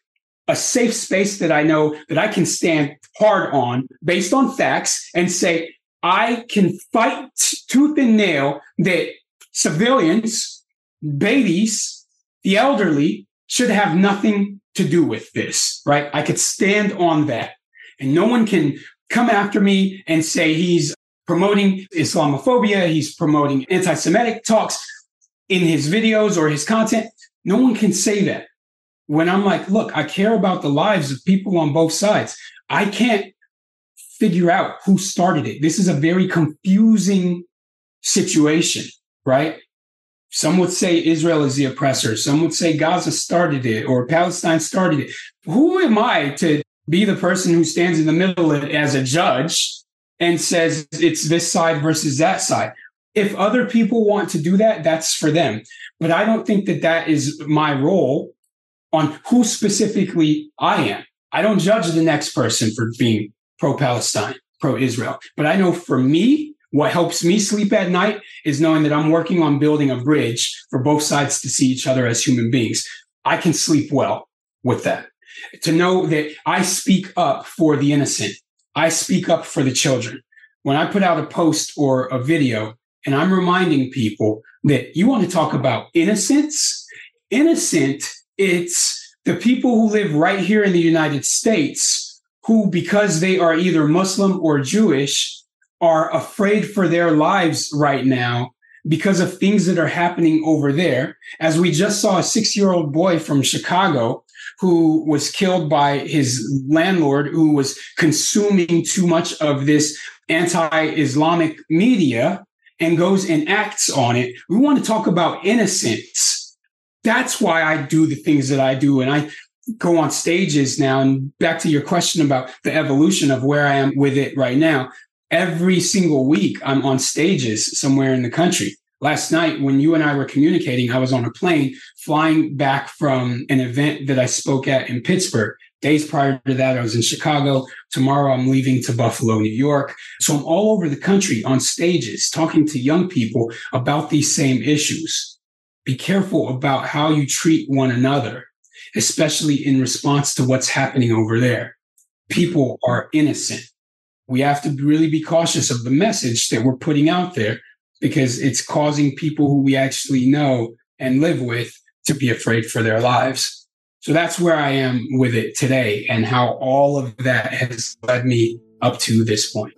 a safe space that I know that I can stand hard on based on facts and say, I can fight tooth and nail that civilians, babies, the elderly should have nothing to do with this, right? I could stand on that and no one can come after me and say he's promoting Islamophobia. He's promoting anti Semitic talks in his videos or his content. No one can say that. When I'm like, look, I care about the lives of people on both sides. I can't figure out who started it. This is a very confusing situation, right? Some would say Israel is the oppressor. Some would say Gaza started it or Palestine started it. Who am I to be the person who stands in the middle as a judge and says it's this side versus that side. If other people want to do that, that's for them. But I don't think that that is my role on who specifically I am. I don't judge the next person for being pro Palestine, pro Israel. But I know for me, what helps me sleep at night is knowing that I'm working on building a bridge for both sides to see each other as human beings. I can sleep well with that. To know that I speak up for the innocent I speak up for the children. When I put out a post or a video and I'm reminding people that you want to talk about innocence, innocent, it's the people who live right here in the United States who, because they are either Muslim or Jewish, are afraid for their lives right now because of things that are happening over there. As we just saw a six year old boy from Chicago who was killed by his landlord who was consuming too much of this anti-Islamic media and goes and acts on it. We want to talk about innocence. That's why I do the things that I do. And I go on stages now. And back to your question about the evolution of where I am with it right now. Every single week, I'm on stages somewhere in the country. Last night, when you and I were communicating, I was on a plane flying back from an event that I spoke at in Pittsburgh. Days prior to that, I was in Chicago. Tomorrow, I'm leaving to Buffalo, New York. So I'm all over the country on stages talking to young people about these same issues. Be careful about how you treat one another, especially in response to what's happening over there. People are innocent. We have to really be cautious of the message that we're putting out there because it's causing people who we actually know and live with to be afraid for their lives. So that's where I am with it today and how all of that has led me up to this point.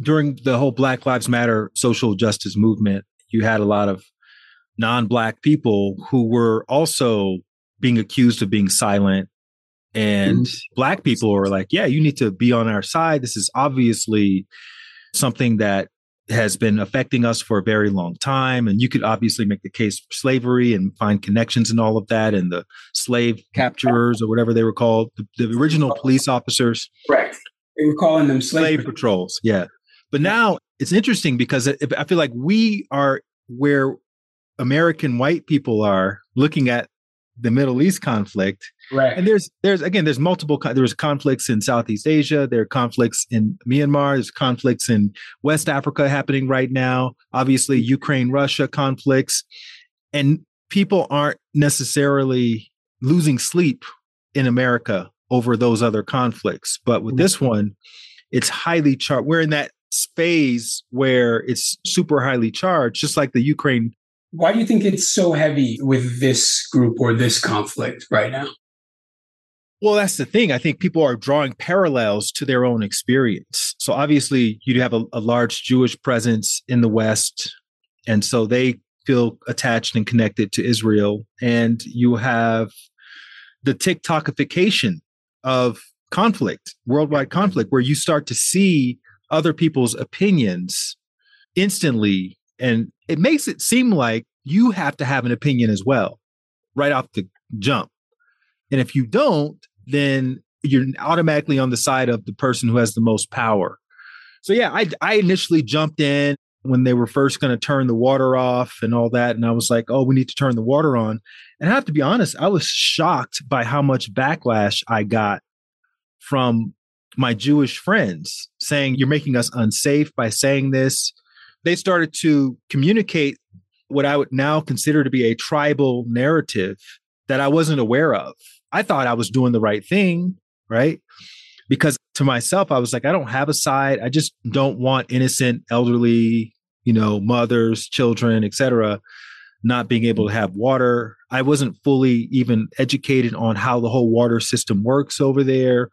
During the whole Black Lives Matter social justice movement, you had a lot of non Black people who were also being accused of being silent and mm-hmm. black people are like, yeah, you need to be on our side. This is obviously something that has been affecting us for a very long time. And you could obviously make the case for slavery and find connections and all of that, and the slave capturers or whatever they were called, the, the original police officers. Right. They were calling them slave, slave patrols. Yeah. But now it's interesting because I feel like we are where American white people are looking at the Middle East conflict Right. And there's there's again there's multiple there's conflicts in Southeast Asia, there are conflicts in Myanmar, there's conflicts in West Africa happening right now. Obviously, Ukraine Russia conflicts, and people aren't necessarily losing sleep in America over those other conflicts. But with this mm-hmm. one, it's highly charged. We're in that phase where it's super highly charged, just like the Ukraine. Why do you think it's so heavy with this group or this conflict right now? Well, that's the thing. I think people are drawing parallels to their own experience. So obviously, you have a, a large Jewish presence in the West, and so they feel attached and connected to Israel. And you have the TikTokification of conflict, worldwide conflict, where you start to see other people's opinions instantly. And it makes it seem like you have to have an opinion as well, right off the jump. And if you don't, then you're automatically on the side of the person who has the most power. So yeah, I I initially jumped in when they were first going to turn the water off and all that and I was like, "Oh, we need to turn the water on." And I have to be honest, I was shocked by how much backlash I got from my Jewish friends saying you're making us unsafe by saying this. They started to communicate what I would now consider to be a tribal narrative that I wasn't aware of. I thought I was doing the right thing, right? Because to myself, I was like, I don't have a side. I just don't want innocent, elderly, you know, mothers, children, etc., not being able to have water. I wasn't fully even educated on how the whole water system works over there.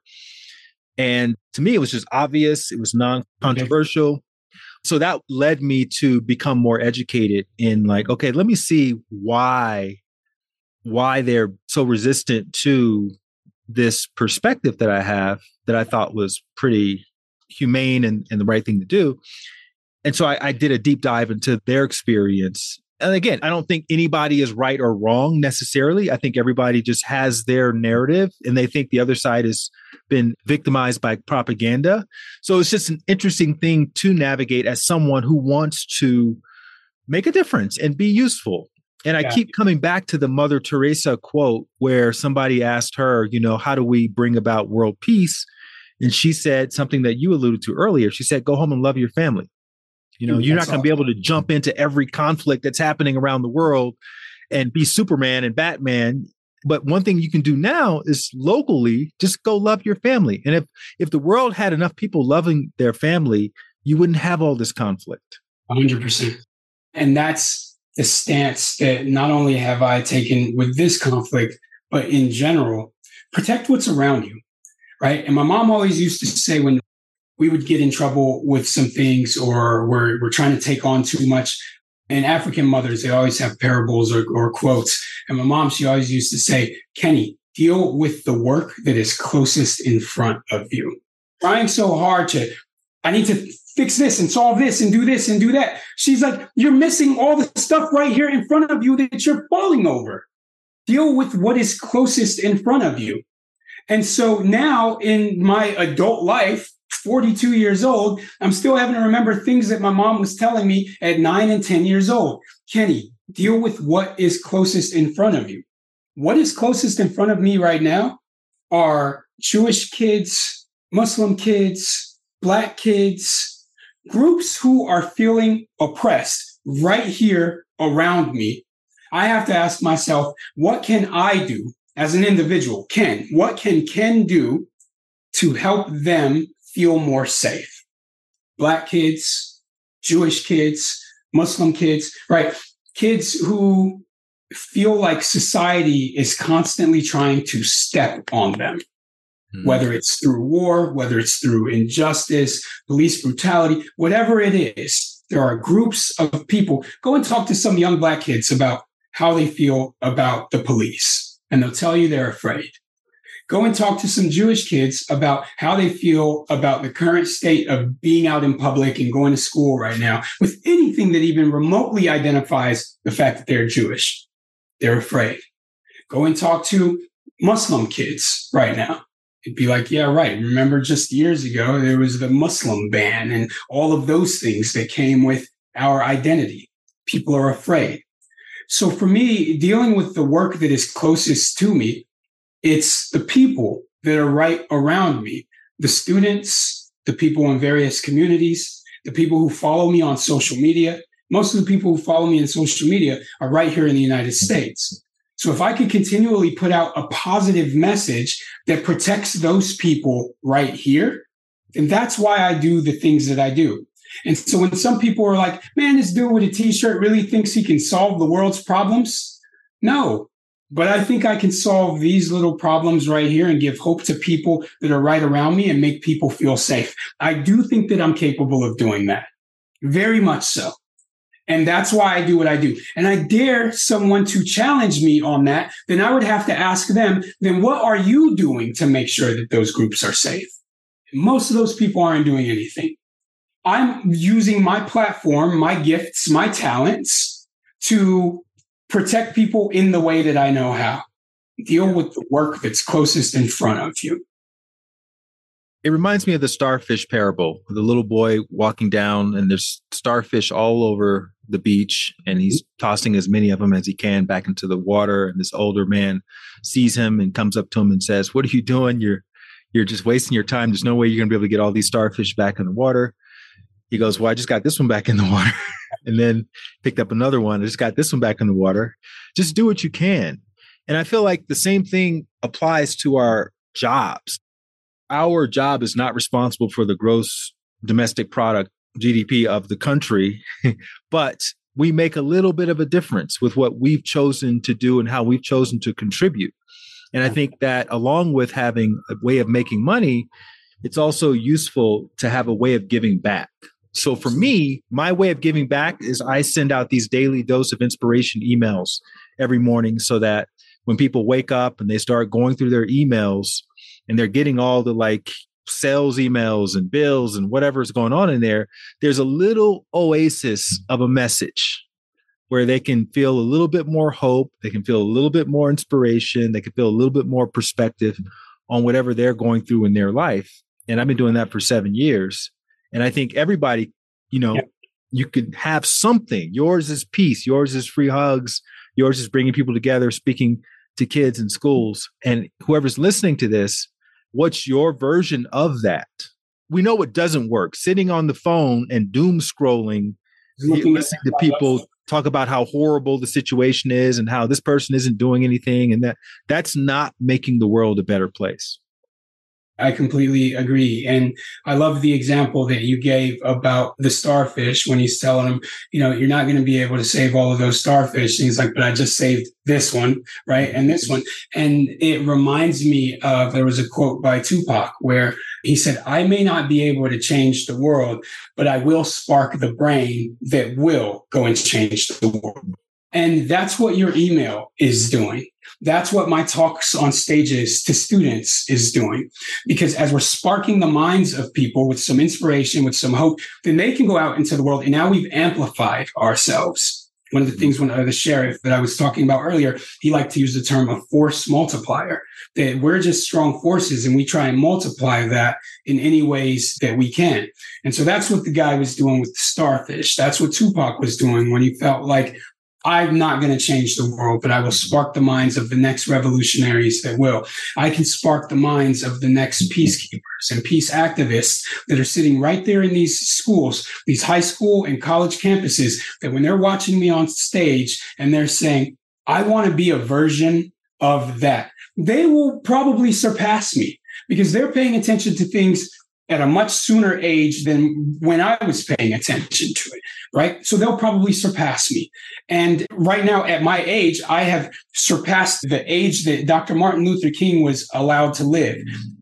And to me, it was just obvious. It was non controversial. Okay. So that led me to become more educated in like, okay, let me see why why they're so resistant to this perspective that I have that I thought was pretty humane and, and the right thing to do. And so I, I did a deep dive into their experience. And again, I don't think anybody is right or wrong necessarily. I think everybody just has their narrative and they think the other side has been victimized by propaganda. So it's just an interesting thing to navigate as someone who wants to make a difference and be useful. And I yeah. keep coming back to the Mother Teresa quote where somebody asked her, you know, how do we bring about world peace? And she said something that you alluded to earlier. She said, go home and love your family. You know, you're not going to be able to jump into every conflict that's happening around the world and be Superman and Batman. But one thing you can do now is locally just go love your family. And if if the world had enough people loving their family, you wouldn't have all this conflict. 100%. And that's the stance that not only have I taken with this conflict, but in general, protect what's around you. right? And my mom always used to say when we would get in trouble with some things or we're, we're trying to take on too much. And African mothers, they always have parables or, or quotes. And my mom, she always used to say, Kenny, deal with the work that is closest in front of you. Trying so hard to, I need to fix this and solve this and do this and do that. She's like, you're missing all the stuff right here in front of you that you're falling over. Deal with what is closest in front of you. And so now in my adult life, 42 years old, I'm still having to remember things that my mom was telling me at nine and 10 years old. Kenny, deal with what is closest in front of you. What is closest in front of me right now are Jewish kids, Muslim kids, Black kids, groups who are feeling oppressed right here around me. I have to ask myself, what can I do as an individual? Ken, what can Ken do to help them feel more safe. Black kids, Jewish kids, Muslim kids, right? Kids who feel like society is constantly trying to step on them, mm-hmm. whether it's through war, whether it's through injustice, police brutality, whatever it is. There are groups of people. Go and talk to some young black kids about how they feel about the police, and they'll tell you they're afraid. Go and talk to some Jewish kids about how they feel about the current state of being out in public and going to school right now with anything that even remotely identifies the fact that they're Jewish. They're afraid. Go and talk to Muslim kids right now. It'd be like, yeah, right. Remember just years ago, there was the Muslim ban and all of those things that came with our identity. People are afraid. So for me, dealing with the work that is closest to me it's the people that are right around me, the students, the people in various communities, the people who follow me on social media. Most of the people who follow me on social media are right here in the United States. So if I could continually put out a positive message that protects those people right here, then that's why I do the things that I do. And so when some people are like, man, this dude with a t-shirt really thinks he can solve the world's problems. No, but I think I can solve these little problems right here and give hope to people that are right around me and make people feel safe. I do think that I'm capable of doing that. Very much so. And that's why I do what I do. And I dare someone to challenge me on that. Then I would have to ask them, then what are you doing to make sure that those groups are safe? Most of those people aren't doing anything. I'm using my platform, my gifts, my talents to protect people in the way that I know how. Deal with the work that's closest in front of you. It reminds me of the starfish parable, the little boy walking down and there's starfish all over the beach and he's mm-hmm. tossing as many of them as he can back into the water and this older man sees him and comes up to him and says, "What are you doing? You're you're just wasting your time. There's no way you're going to be able to get all these starfish back in the water." He goes, Well, I just got this one back in the water. <laughs> and then picked up another one. I just got this one back in the water. Just do what you can. And I feel like the same thing applies to our jobs. Our job is not responsible for the gross domestic product GDP of the country, <laughs> but we make a little bit of a difference with what we've chosen to do and how we've chosen to contribute. And I think that along with having a way of making money, it's also useful to have a way of giving back. So for me, my way of giving back is I send out these daily dose of inspiration emails every morning so that when people wake up and they start going through their emails and they're getting all the like sales emails and bills and whatever's going on in there, there's a little oasis of a message where they can feel a little bit more hope, they can feel a little bit more inspiration, they can feel a little bit more perspective on whatever they're going through in their life. And I've been doing that for seven years. And I think everybody, you know, yeah. you can have something. Yours is peace. Yours is free hugs. Yours is bringing people together, speaking to kids in schools. And whoever's listening to this, what's your version of that? We know what doesn't work. Sitting on the phone and doom scrolling, listening to people talk about how horrible the situation is and how this person isn't doing anything and that that's not making the world a better place. I completely agree. And I love the example that you gave about the starfish when he's telling him, you know, you're not going to be able to save all of those starfish. And he's like, but I just saved this one, right? And this one. And it reminds me of there was a quote by Tupac where he said, I may not be able to change the world, but I will spark the brain that will go and change the world. And that's what your email is doing. That's what my talks on stages to students is doing. Because as we're sparking the minds of people with some inspiration, with some hope, then they can go out into the world. And now we've amplified ourselves. One of the things when the sheriff that I was talking about earlier, he liked to use the term a force multiplier, that we're just strong forces and we try and multiply that in any ways that we can. And so that's what the guy was doing with the starfish. That's what Tupac was doing when he felt like I'm not going to change the world, but I will spark the minds of the next revolutionaries that will. I can spark the minds of the next peacekeepers and peace activists that are sitting right there in these schools, these high school and college campuses, that when they're watching me on stage and they're saying, I want to be a version of that, they will probably surpass me because they're paying attention to things at a much sooner age than when I was paying attention to it, right? So they'll probably surpass me. And right now, at my age, I have surpassed the age that Dr. Martin Luther King was allowed to live.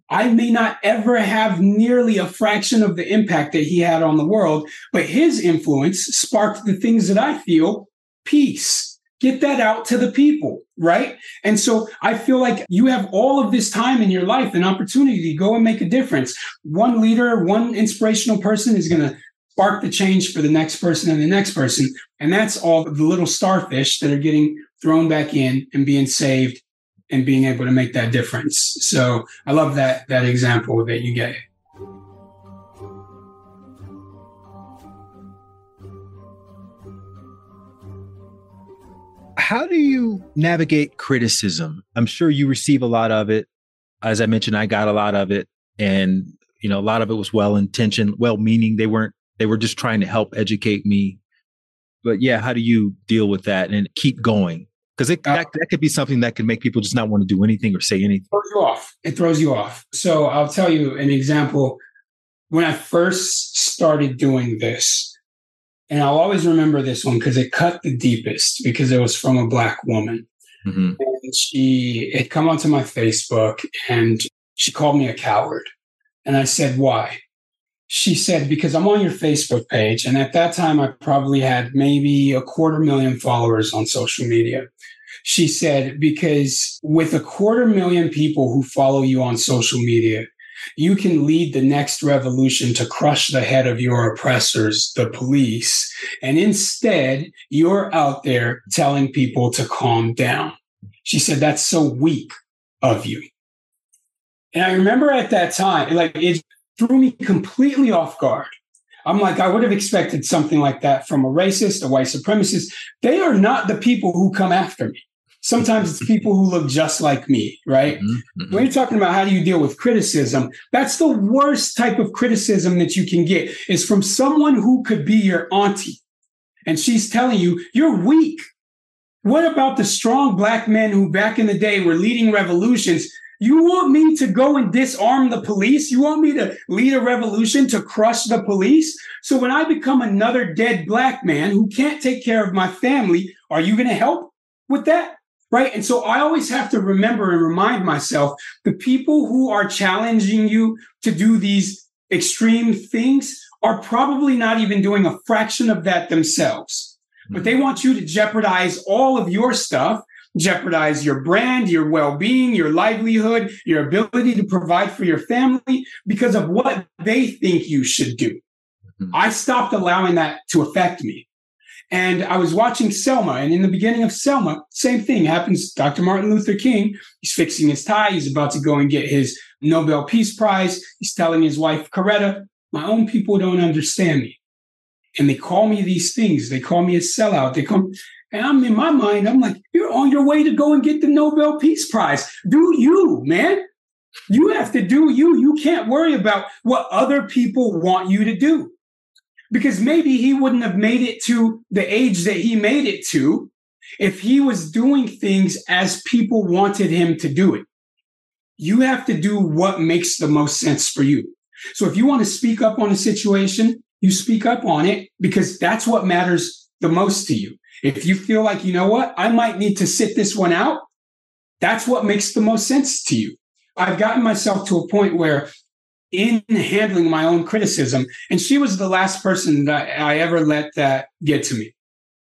I may not ever have nearly a fraction of the impact that he had on the world, but his influence sparked the things that I feel peace, get that out to the people, right? And so I feel like you have all of this time in your life and opportunity to go and make a difference. One leader, one inspirational person is going to spark the change for the next person and the next person. And that's all the little starfish that are getting thrown back in and being saved and being able to make that difference. So I love that, that example that you gave. How do you navigate criticism? I'm sure you receive a lot of it. As I mentioned, I got a lot of it, and you know, a lot of it was well intentioned, well meaning. They weren't. They were just trying to help educate me. But yeah, how do you deal with that and keep going? Because uh, that, that could be something that can make people just not want to do anything or say anything. Throws you off. It throws you off. So I'll tell you an example. When I first started doing this, and I'll always remember this one because it cut the deepest because it was from a black woman. Mm-hmm. And she had come onto my Facebook and she called me a coward. And I said, why? She said, because I'm on your Facebook page. And at that time, I probably had maybe a quarter million followers on social media. She said, because with a quarter million people who follow you on social media, you can lead the next revolution to crush the head of your oppressors, the police. And instead, you're out there telling people to calm down. She said, that's so weak of you. And I remember at that time, like it threw me completely off guard. I'm like, I would have expected something like that from a racist, a white supremacist. They are not the people who come after me sometimes it's people who look just like me, right? Mm-hmm, mm-hmm. When you're talking about how do you deal with criticism, that's the worst type of criticism that you can get is from someone who could be your auntie. And she's telling you, you're weak. What about the strong black men who back in the day were leading revolutions? You want me to go and disarm the police? You want me to lead a revolution to crush the police? So when I become another dead black man who can't take care of my family, are you going to help with that? Right. And so I always have to remember and remind myself the people who are challenging you to do these extreme things are probably not even doing a fraction of that themselves. But they want you to jeopardize all of your stuff, jeopardize your brand, your well being, your livelihood, your ability to provide for your family because of what they think you should do. Mm-hmm. I stopped allowing that to affect me. And I was watching Selma, and in the beginning of Selma, same thing happens. Dr. Martin Luther King, he's fixing his tie. He's about to go and get his Nobel Peace Prize. He's telling his wife, Coretta, my own people don't understand me. And they call me these things. They call me a sellout. They come, and I'm in my mind, I'm like, you're on your way to go and get the Nobel Peace Prize. Do you, man? You have to do you. You can't worry about what other people want you to do because maybe he wouldn't have made it to the age that he made it to if he was doing things as people wanted him to do it. You have to do what makes the most sense for you. So if you want to speak up on a situation, you speak up on it because that's what matters the most to you. If you feel like, you know what, I might need to sit this one out, that's what makes the most sense to you. I've gotten myself to a point where in handling my own criticism, and she was the last person that I ever let that get to me.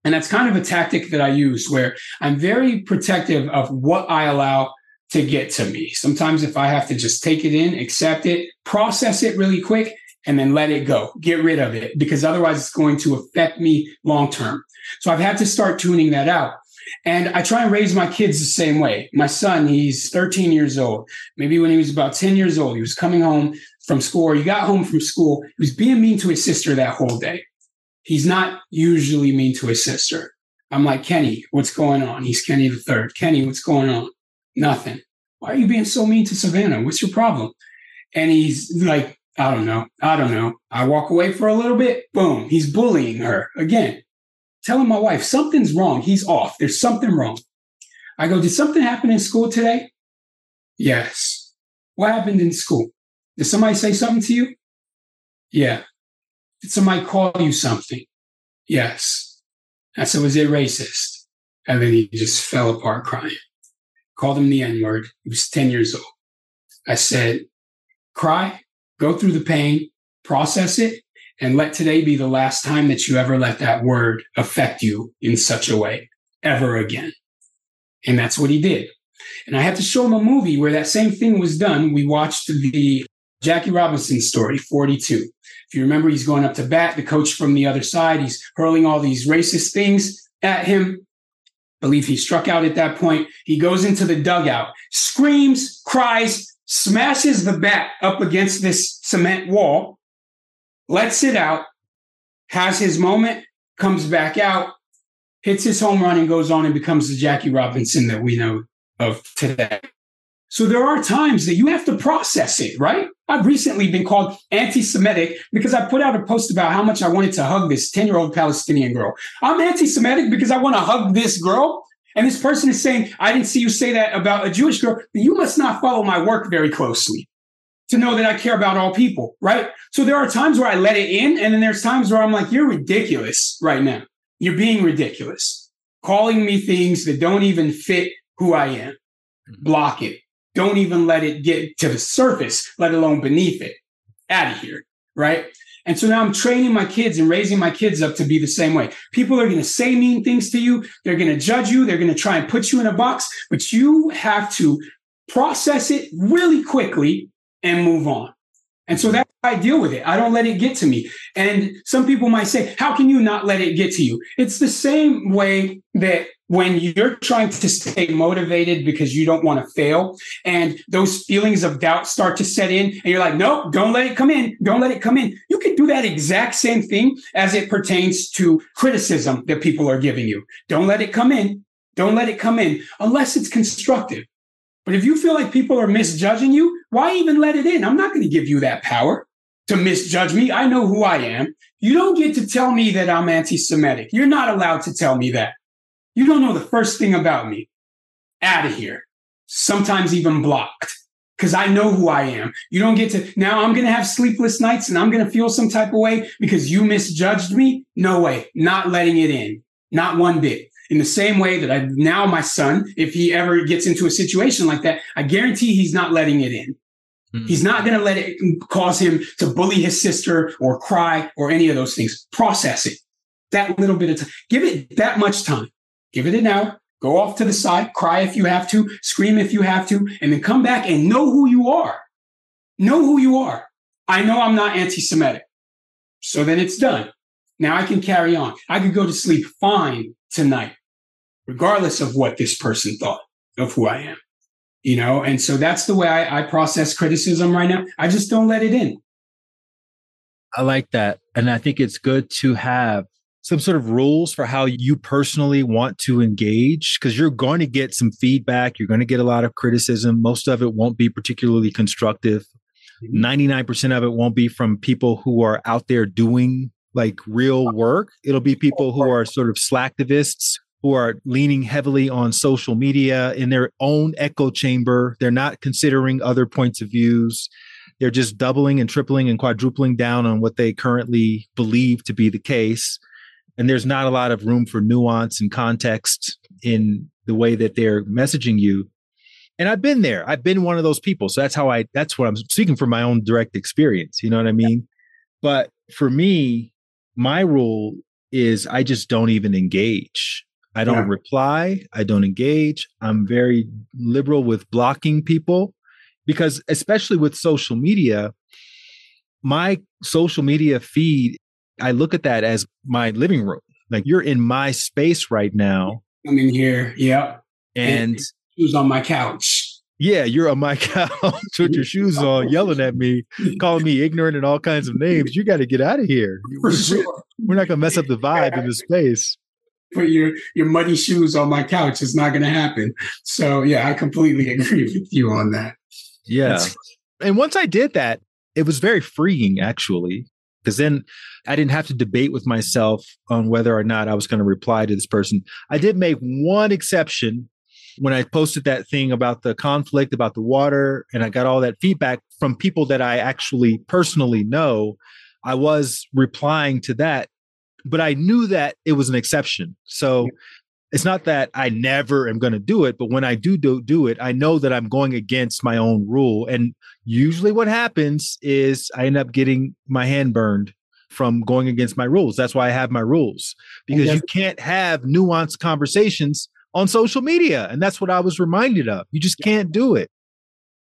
And that's kind of a tactic that I use where I'm very protective of what I allow to get to me. Sometimes if I have to just take it in, accept it, process it really quick, and then let it go, get rid of it, because otherwise it's going to affect me long term. So I've had to start tuning that out. And I try and raise my kids the same way. My son, he's 13 years old. Maybe when he was about 10 years old, he was coming home from school, he got home from school. He was being mean to his sister that whole day. He's not usually mean to his sister. I'm like, Kenny, what's going on? He's Kenny the third. Kenny, what's going on? Nothing. Why are you being so mean to Savannah? What's your problem? And he's like, I don't know. I don't know. I walk away for a little bit. Boom. He's bullying her again. Telling my wife something's wrong. He's off. There's something wrong. I go, Did something happen in school today? Yes. What happened in school? Did somebody say something to you? Yeah. Did somebody call you something? Yes. I said, Was it racist? And then he just fell apart crying. Called him the N word. He was 10 years old. I said, Cry, go through the pain, process it, and let today be the last time that you ever let that word affect you in such a way ever again. And that's what he did. And I had to show him a movie where that same thing was done. We watched the Jackie Robinson story, 42. If you remember, he's going up to bat, the coach from the other side, he's hurling all these racist things at him. I believe he struck out at that point. He goes into the dugout, screams, cries, smashes the bat up against this cement wall, lets it out, has his moment, comes back out, hits his home run, and goes on and becomes the Jackie Robinson that we know of today. So there are times that you have to process it, right? I've recently been called anti Semitic because I put out a post about how much I wanted to hug this 10 year old Palestinian girl. I'm anti Semitic because I want to hug this girl. And this person is saying, I didn't see you say that about a Jewish girl. You must not follow my work very closely to know that I care about all people, right? So there are times where I let it in, and then there's times where I'm like, you're ridiculous right now. You're being ridiculous, calling me things that don't even fit who I am. Mm-hmm. Block it. Don't even let it get to the surface, let alone beneath it. Out of here, right? And so now I'm training my kids and raising my kids up to be the same way. People are going to say mean things to you. They're going to judge you. They're going to try and put you in a box, but you have to process it really quickly and move on. And so mm-hmm. that's how I deal with it. I don't let it get to me. And some people might say, how can you not let it get to you? It's the same way that when you're trying to stay motivated because you don't want to fail and those feelings of doubt start to set in and you're like, nope, don't let it come in. Don't let it come in. You can do that exact same thing as it pertains to criticism that people are giving you. Don't let it come in. Don't let it come in unless it's constructive. But if you feel like people are misjudging you, why even let it in? I'm not going to give you that power to misjudge me. I know who I am. You don't get to tell me that I'm anti Semitic. You're not allowed to tell me that. You don't know the first thing about me. Out of here. Sometimes even blocked because I know who I am. You don't get to, now I'm going to have sleepless nights and I'm going to feel some type of way because you misjudged me. No way. Not letting it in. Not one bit in the same way that I now my son, if he ever gets into a situation like that, I guarantee he's not letting it in. Mm-hmm. He's not going to let it cause him to bully his sister or cry or any of those things. Process it. That little bit of time. Give it that much time. Give it an hour. Go off to the side, cry if you have to, scream if you have to, and then come back and know who you are. Know who you are. I know I'm not anti Semitic. So then it's done. Now I can carry on. I could go to sleep fine tonight, regardless of what this person thought of who I am. You know, and so that's the way I, I process criticism right now. I just don't let it in. I like that. And I think it's good to have some sort of rules for how you personally want to engage because you're going to get some feedback. You're going to get a lot of criticism. Most of it won't be particularly constructive. 99% mm-hmm. of it won't be from people who are out there doing like real work. It'll be people who are sort of slacktivists who are leaning heavily on social media in their own echo chamber. They're not considering other points of views. They're just doubling and tripling and quadrupling down on what they currently believe to be the case. And there's not a lot of room for nuance and context in the way that they're messaging you. And I've been there. I've been one of those people. So that's how I, that's what I'm speaking from my own direct experience. You know what I mean? But for me, my rule is I just don't even engage. I don't yeah. reply. I don't engage. I'm very liberal with blocking people because, especially with social media, my social media feed, I look at that as my living room. Like you're in my space right now. I'm in here. Yep. And, who's on my couch. Yeah, you're on my <laughs> couch with your shoes on, yelling at me, calling me ignorant and all kinds of names. You got to get out of here. For sure. We're not going to mess up the vibe in the space put your your muddy shoes on my couch. It's not going to happen. So yeah, I completely <laughs> agree with you on that. Yeah, That's- and once I did that, it was very freeing actually, because then I didn't have to debate with myself on whether or not I was going to reply to this person. I did make one exception when I posted that thing about the conflict about the water, and I got all that feedback from people that I actually personally know. I was replying to that but I knew that it was an exception. So it's not that I never am going to do it, but when I do, do do it, I know that I'm going against my own rule. And usually what happens is I end up getting my hand burned from going against my rules. That's why I have my rules because you can't have nuanced conversations on social media. And that's what I was reminded of. You just can't do it.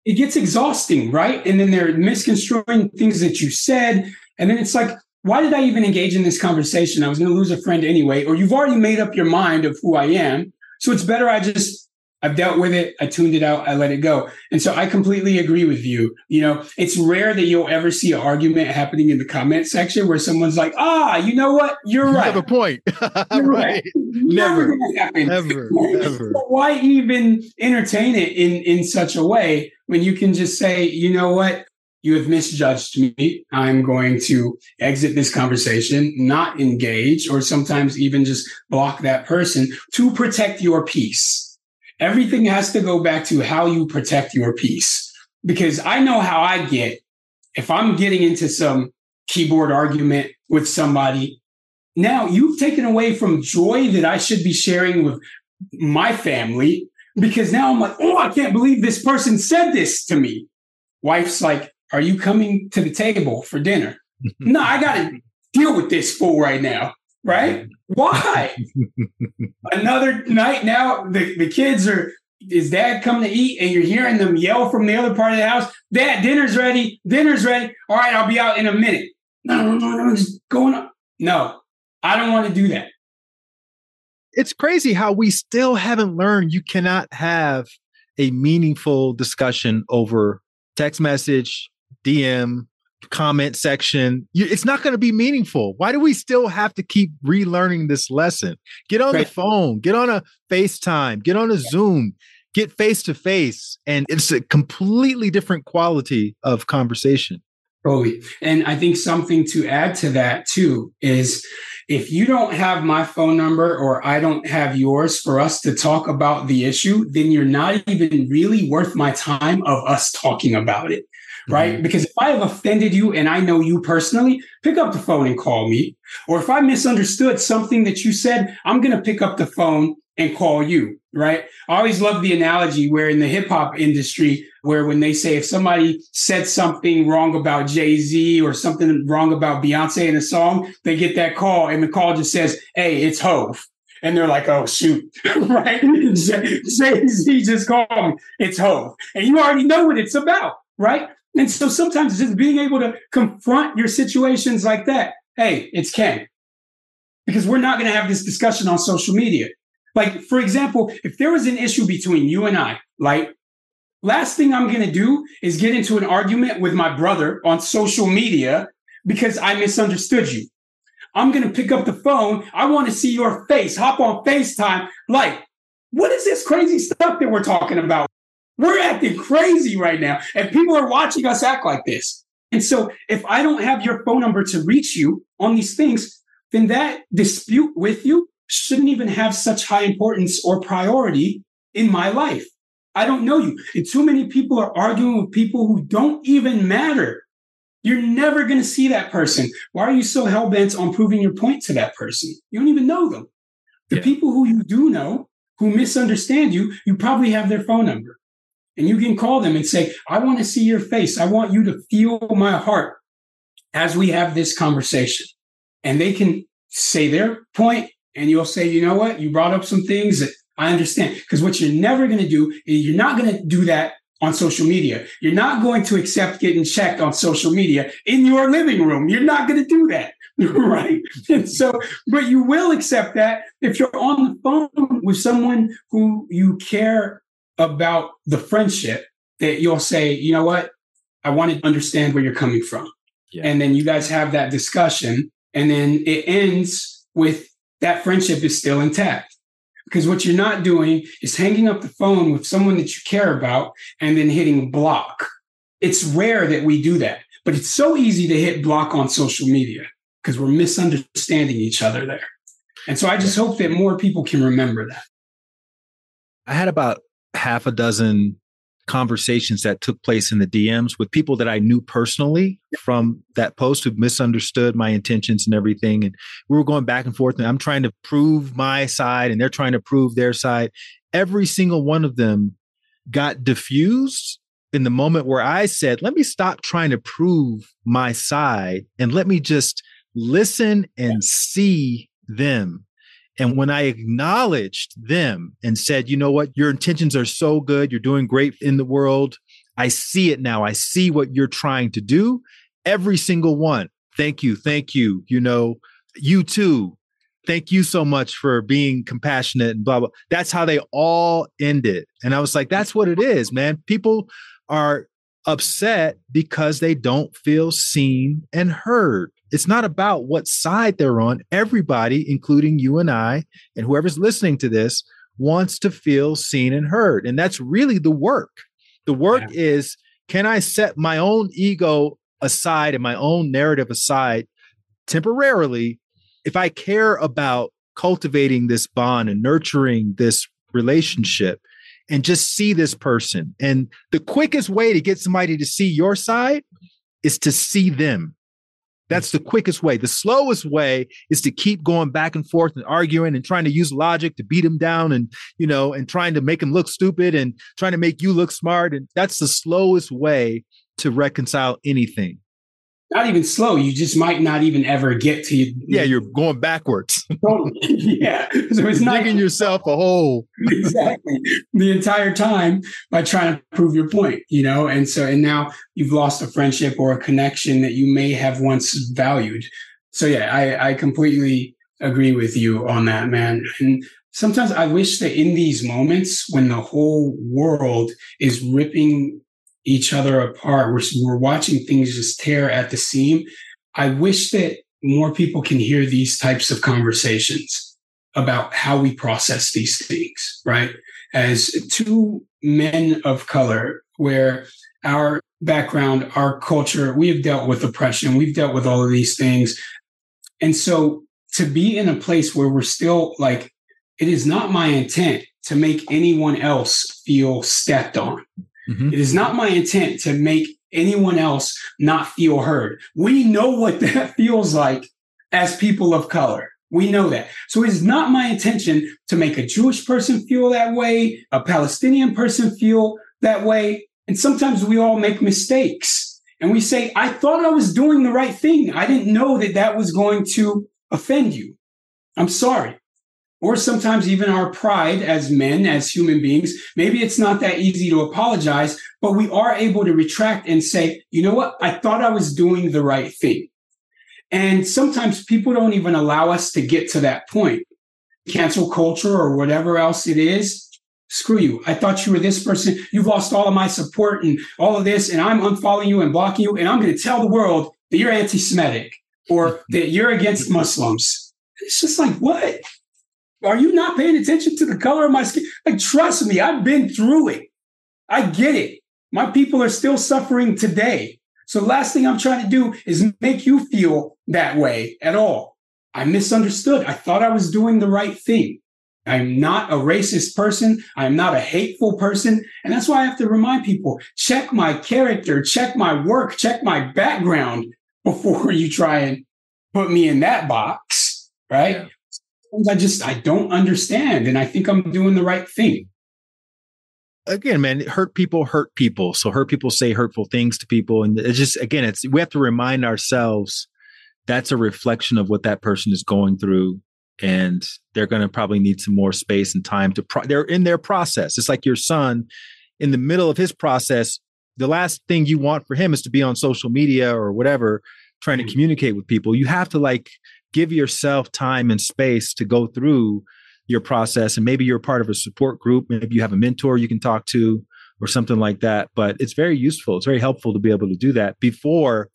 It gets exhausting, right? And then they're misconstruing things that you said. And then it's like, why did I even engage in this conversation? I was going to lose a friend anyway, or you've already made up your mind of who I am. So it's better I just, I've dealt with it. I tuned it out. I let it go. And so I completely agree with you. You know, it's rare that you'll ever see an argument happening in the comment section where someone's like, ah, you know what? You're right. You have a point. <laughs> You're right. Never, never, never, never. Why even entertain it in, in such a way when you can just say, you know what? You have misjudged me. I'm going to exit this conversation, not engage, or sometimes even just block that person to protect your peace. Everything has to go back to how you protect your peace. Because I know how I get if I'm getting into some keyboard argument with somebody. Now you've taken away from joy that I should be sharing with my family because now I'm like, oh, I can't believe this person said this to me. Wife's like, are you coming to the table for dinner? <laughs> no, I got to deal with this fool right now. Right? Why? <laughs> Another night now, the, the kids are, is dad coming to eat and you're hearing them yell from the other part of the house, Dad, dinner's ready. Dinner's ready. All right, I'll be out in a minute. No, no, no, no, just going up. No, I don't want to do that. It's crazy how we still haven't learned you cannot have a meaningful discussion over text message, DM, comment section. It's not going to be meaningful. Why do we still have to keep relearning this lesson? Get on right. the phone, get on a FaceTime, get on a Zoom, get face to face. And it's a completely different quality of conversation. Oh, totally. And I think something to add to that too is if you don't have my phone number or I don't have yours for us to talk about the issue, then you're not even really worth my time of us talking about it right? Mm-hmm. Because if I have offended you and I know you personally, pick up the phone and call me. Or if I misunderstood something that you said, I'm going to pick up the phone and call you, right? I always love the analogy where in the hip hop industry, where when they say if somebody said something wrong about Jay Z or something wrong about Beyonce in a song, they get that call and the call just says, Hey, it's Hove. And they're like, oh, shoot, <laughs> right? <laughs> Jay Z just called me. It's Hove. And you already know what it's about, right? And so sometimes just being able to confront your situations like that. Hey, it's Ken. Because we're not going to have this discussion on social media. Like, for example, if there was an issue between you and I, like, last thing I'm going to do is get into an argument with my brother on social media because I misunderstood you. I'm going to pick up the phone. I want to see your face, hop on FaceTime. Like, what is this crazy stuff that we're talking about? We're acting crazy right now. And people are watching us act like this. And so if I don't have your phone number to reach you on these things, then that dispute with you shouldn't even have such high importance or priority in my life. I don't know you. And too many people are arguing with people who don't even matter. You're never going to see that person. Why are you so hell bent on proving your point to that person? You don't even know them. The yeah. people who you do know, who misunderstand you, you probably have their phone number. And you can call them and say, I want to see your face. I want you to feel my heart as we have this conversation. And they can say their point, and you'll say, you know what? You brought up some things that I understand. Because what you're never going to do is you're not going to do that on social media. You're not going to accept getting checked on social media in your living room. You're not going to do that. <laughs> right. And so, but you will accept that if you're on the phone with someone who you care about the friendship, that you'll say, you know what? I want to understand where you're coming from. Yeah. And then you guys have that discussion. And then it ends with that friendship is still intact. Because what you're not doing is hanging up the phone with someone that you care about and then hitting block. It's rare that we do that, but it's so easy to hit block on social media because we're misunderstanding each other there. And so I just hope that more people can remember that. I had about half a dozen conversations that took place in the DMs with people that I knew personally from that post who misunderstood my intentions and everything. And we were going back and forth, and I'm trying to prove my side, and they're trying to prove their side. Every single one of them got diffused in the moment where I said, let me stop trying to prove my side and let me just listen and see them and when I acknowledged them and said, you know what, your intentions are so good, you're doing great in the world. I see it now. I see what you're trying to do. Every single one. Thank you. Thank you. You know, you too. Thank you so much for being compassionate and blah, blah. That's how they all ended. And I was like, that's what it is, man. People are upset because they don't feel seen and heard. It's not about what side they're on. Everybody, including you and I, and whoever's listening to this, wants to feel seen and heard. And that's really the work. The work yeah. is can I set my own ego aside and my own narrative aside temporarily if I care about cultivating this bond and nurturing this relationship and just see this person. And the quickest way to get somebody to see your side is to see them. That's the quickest way. The slowest way is to keep going back and forth and arguing and trying to use logic to beat him down and, you know, and trying to make him look stupid and trying to make you look smart. And that's the slowest way to reconcile anything not even slow. You just might not even ever get to. You. Yeah, you're going backwards. <laughs> yeah, so it's not digging yourself a hole. <laughs> exactly, the entire time by trying to prove your point. You know, and so and now you've lost a friendship or a connection that you may have once valued. So yeah, I I completely agree with you on that, man. And sometimes I wish that in these moments when the whole world is ripping each other apart. We're, we're watching things just tear at the seam. I wish that more people can hear these types of conversations about how we process these things, right? As two men of color, where our background, our culture, we have dealt with oppression, we've dealt with all of these things. And so to be in a place where we're still like, it is not my intent to make anyone else feel stepped on. Mm-hmm. It is not my intent to make anyone else not feel heard. We know what <laughs> that feels like as people of color. We know that. So it is not my intention to make a Jewish person feel that way, a Palestinian person feel that way. And sometimes we all make mistakes and we say, I thought I was doing the right thing. I didn't know that that was going to offend you. I'm sorry or sometimes even our pride as men, as human beings. Maybe it's not that easy to apologize, but we are able to retract and say, you know what? I thought I was doing the right thing. And sometimes people don't even allow us to get to that point. Cancel culture or whatever else it is. Screw you. I thought you were this person. You've lost all of my support and all of this, and I'm unfollowing you and blocking you. And I'm going to tell the world that you're anti Semitic or that you're against Muslims. It's just like, what? Are you not paying attention to the color of my skin? Like, trust me, I've been through it. I get it. My people are still suffering today. So, last thing I'm trying to do is make you feel that way at all. I misunderstood. I thought I was doing the right thing. I'm not a racist person. I'm not a hateful person. And that's why I have to remind people check my character, check my work, check my background before <laughs> you try and put me in that box. Right. Yeah. I just, I don't understand. And I think I'm doing the right thing. Again, man, hurt people hurt people. So hurt people say hurtful things to people. And it's just, again, it's, we have to remind ourselves that's a reflection of what that person is going through and they're going to probably need some more space and time to pro- they're in their process it's like your son in the middle of his process the last thing you want for him is to be on social media or whatever trying to mm-hmm. communicate with people you have to like give yourself time and space to go through your process and maybe you're part of a support group maybe you have a mentor you can talk to or something like that but it's very useful it's very helpful to be able to do that before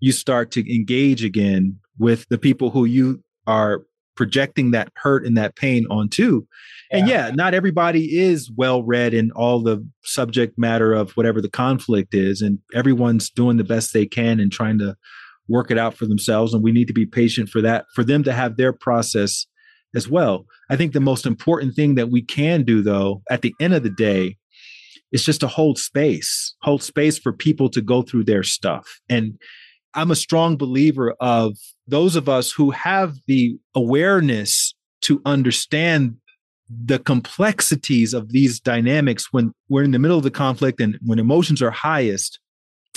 you start to engage again with the people who you are projecting that hurt and that pain onto. And yeah, not everybody is well read in all the subject matter of whatever the conflict is. And everyone's doing the best they can and trying to work it out for themselves. And we need to be patient for that, for them to have their process as well. I think the most important thing that we can do, though, at the end of the day, is just to hold space, hold space for people to go through their stuff. And I'm a strong believer of those of us who have the awareness to understand the complexities of these dynamics when we're in the middle of the conflict and when emotions are highest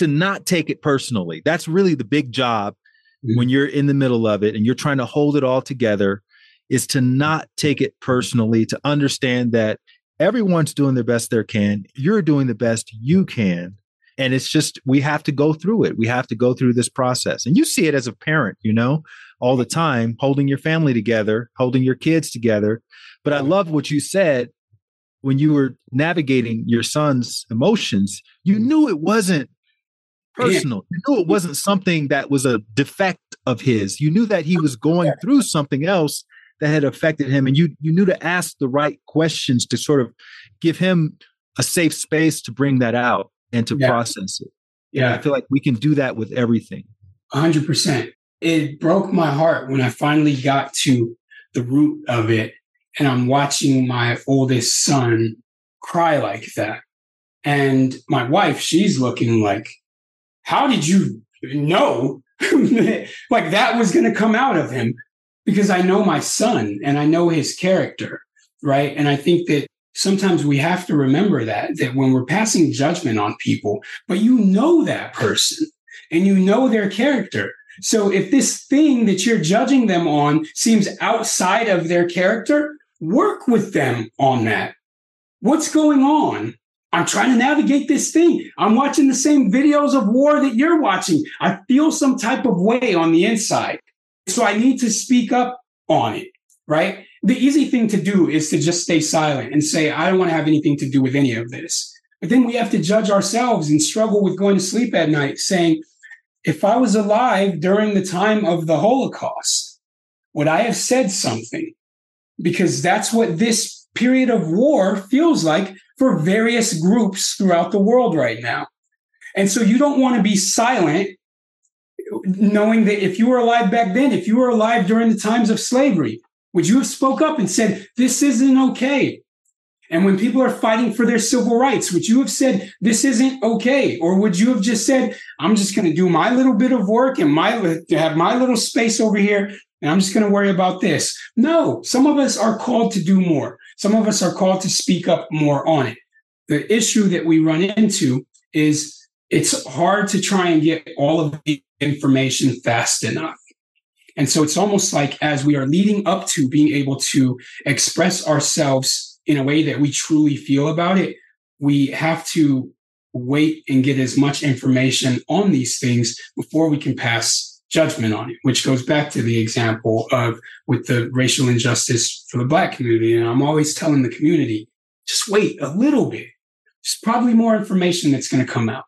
to not take it personally. That's really the big job mm-hmm. when you're in the middle of it and you're trying to hold it all together is to not take it personally, to understand that everyone's doing their best they can. You're doing the best you can and it's just we have to go through it we have to go through this process and you see it as a parent you know all the time holding your family together holding your kids together but i love what you said when you were navigating your son's emotions you knew it wasn't personal you knew it wasn't something that was a defect of his you knew that he was going through something else that had affected him and you you knew to ask the right questions to sort of give him a safe space to bring that out and to yeah. process it. Yeah. And I feel like we can do that with everything. 100%. It broke my heart when I finally got to the root of it. And I'm watching my oldest son cry like that. And my wife, she's looking like, how did you know <laughs> like that was going to come out of him? Because I know my son and I know his character. Right. And I think that sometimes we have to remember that that when we're passing judgment on people but you know that person and you know their character so if this thing that you're judging them on seems outside of their character work with them on that what's going on i'm trying to navigate this thing i'm watching the same videos of war that you're watching i feel some type of way on the inside so i need to speak up on it right the easy thing to do is to just stay silent and say, I don't want to have anything to do with any of this. But then we have to judge ourselves and struggle with going to sleep at night saying, if I was alive during the time of the Holocaust, would I have said something? Because that's what this period of war feels like for various groups throughout the world right now. And so you don't want to be silent, knowing that if you were alive back then, if you were alive during the times of slavery, would you have spoke up and said, this isn't okay? And when people are fighting for their civil rights, would you have said, this isn't okay? Or would you have just said, I'm just going to do my little bit of work and my, to have my little space over here. And I'm just going to worry about this. No, some of us are called to do more. Some of us are called to speak up more on it. The issue that we run into is it's hard to try and get all of the information fast enough. And so it's almost like as we are leading up to being able to express ourselves in a way that we truly feel about it, we have to wait and get as much information on these things before we can pass judgment on it, which goes back to the example of with the racial injustice for the black community. And I'm always telling the community, just wait a little bit. There's probably more information that's going to come out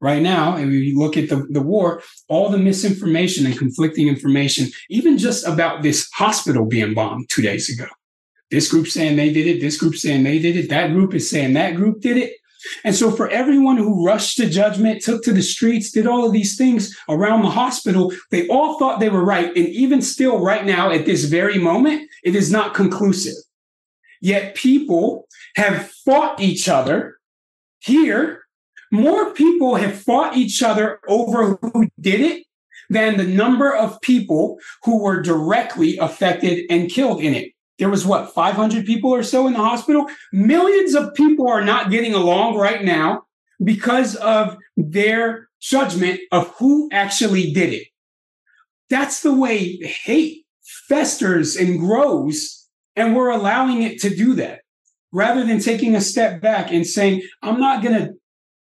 right now, and we look at the, the war, all the misinformation and conflicting information, even just about this hospital being bombed two days ago. This group saying they did it, this group saying they did it, that group is saying that group did it. And so, for everyone who rushed to judgment, took to the streets, did all of these things around the hospital, they all thought they were right. And even still, right now, at this very moment, it is not conclusive. Yet, people have fought each other here. More people have fought each other over who did it than the number of people who were directly affected and killed in it there was what 500 people or so in the hospital? Millions of people are not getting along right now because of their judgment of who actually did it. That's the way hate festers and grows and we're allowing it to do that. Rather than taking a step back and saying i'm not going to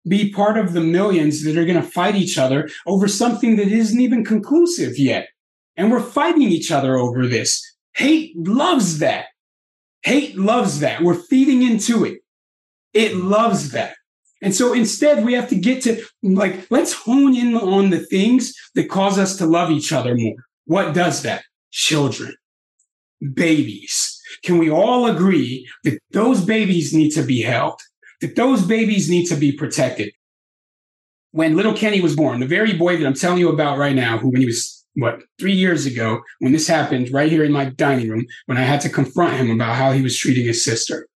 be part of the millions that are going to fight each other over something that isn't even conclusive yet. And we're fighting each other over this Hate loves that. Hate loves that. We're feeding into it. It loves that. And so instead, we have to get to like, let's hone in on the things that cause us to love each other more. What does that? Children, babies. Can we all agree that those babies need to be held? That those babies need to be protected? When little Kenny was born, the very boy that I'm telling you about right now, who when he was what three years ago when this happened right here in my dining room when I had to confront him about how he was treating his sister.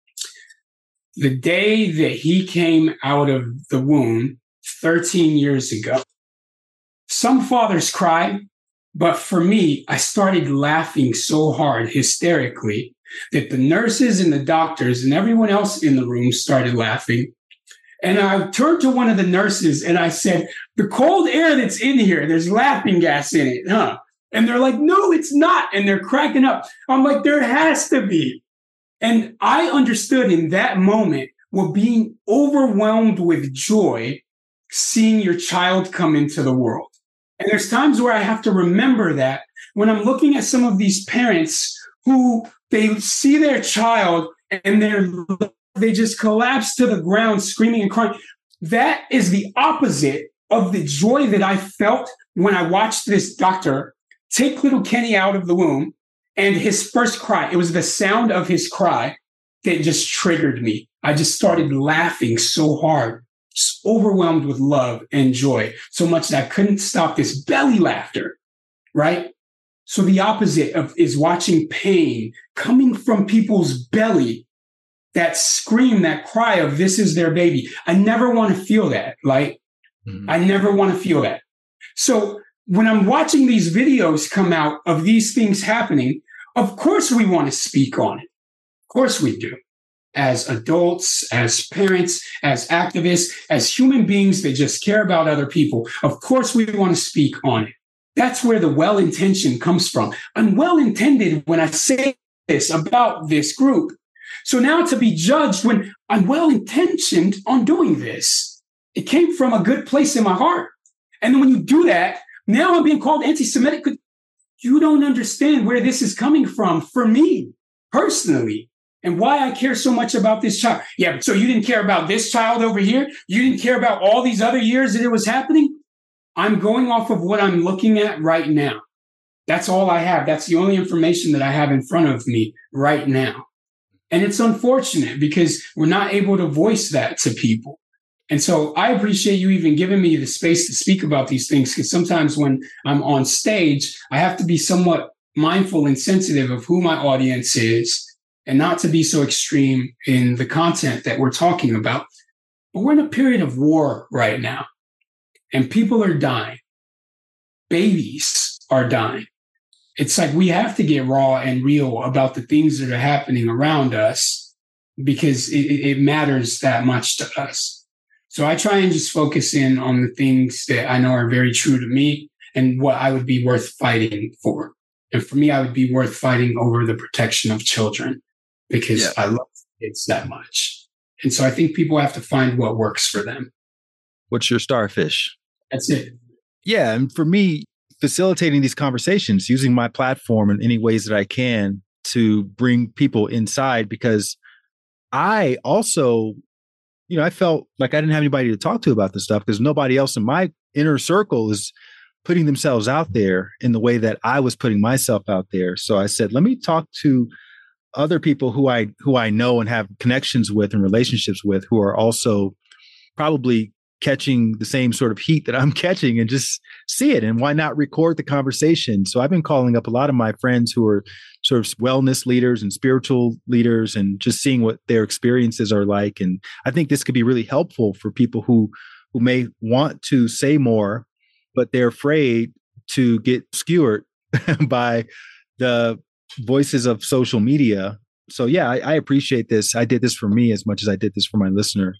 The day that he came out of the womb 13 years ago, some fathers cry, but for me, I started laughing so hard, hysterically, that the nurses and the doctors and everyone else in the room started laughing. And I turned to one of the nurses and I said, The cold air that's in here, there's laughing gas in it, huh? And they're like, No, it's not. And they're cracking up. I'm like, There has to be. And I understood in that moment what being overwhelmed with joy seeing your child come into the world. And there's times where I have to remember that when I'm looking at some of these parents who they see their child and they're they just collapse to the ground screaming and crying. That is the opposite of the joy that I felt when I watched this doctor take little Kenny out of the womb and his first cry. It was the sound of his cry that just triggered me. I just started laughing so hard, overwhelmed with love and joy, so much that I couldn't stop this belly laughter, right? So the opposite of is watching pain coming from people's belly that scream, that cry of this is their baby. I never want to feel that. Like, mm-hmm. I never want to feel that. So when I'm watching these videos come out of these things happening, of course we want to speak on it. Of course we do. As adults, as parents, as activists, as human beings that just care about other people, of course we want to speak on it. That's where the well intention comes from. I'm well intended when I say this about this group so now to be judged when I'm well intentioned on doing this, it came from a good place in my heart. And then when you do that, now I'm being called anti Semitic. You don't understand where this is coming from for me personally and why I care so much about this child. Yeah, so you didn't care about this child over here? You didn't care about all these other years that it was happening? I'm going off of what I'm looking at right now. That's all I have. That's the only information that I have in front of me right now. And it's unfortunate because we're not able to voice that to people. And so I appreciate you even giving me the space to speak about these things because sometimes when I'm on stage, I have to be somewhat mindful and sensitive of who my audience is and not to be so extreme in the content that we're talking about. But we're in a period of war right now and people are dying. Babies are dying it's like we have to get raw and real about the things that are happening around us because it, it, matters that much to us. So I try and just focus in on the things that I know are very true to me and what I would be worth fighting for. And for me, I would be worth fighting over the protection of children because yeah. I love kids that much. And so I think people have to find what works for them. What's your starfish? That's it. Yeah. And for me, facilitating these conversations, using my platform in any ways that I can to bring people inside because I also, you know, I felt like I didn't have anybody to talk to about this stuff because nobody else in my inner circle is putting themselves out there in the way that I was putting myself out there. So I said, let me talk to other people who I who I know and have connections with and relationships with who are also probably catching the same sort of heat that I'm <laughs> catching and just see it. And why not record the conversation? So I've been calling up a lot of my friends who are sort of wellness leaders and spiritual leaders and just seeing what their experiences are like. And I think this could be really helpful for people who who may want to say more, but they're afraid to get skewered <laughs> by the voices of social media. So yeah, I, I appreciate this. I did this for me as much as I did this for my listener.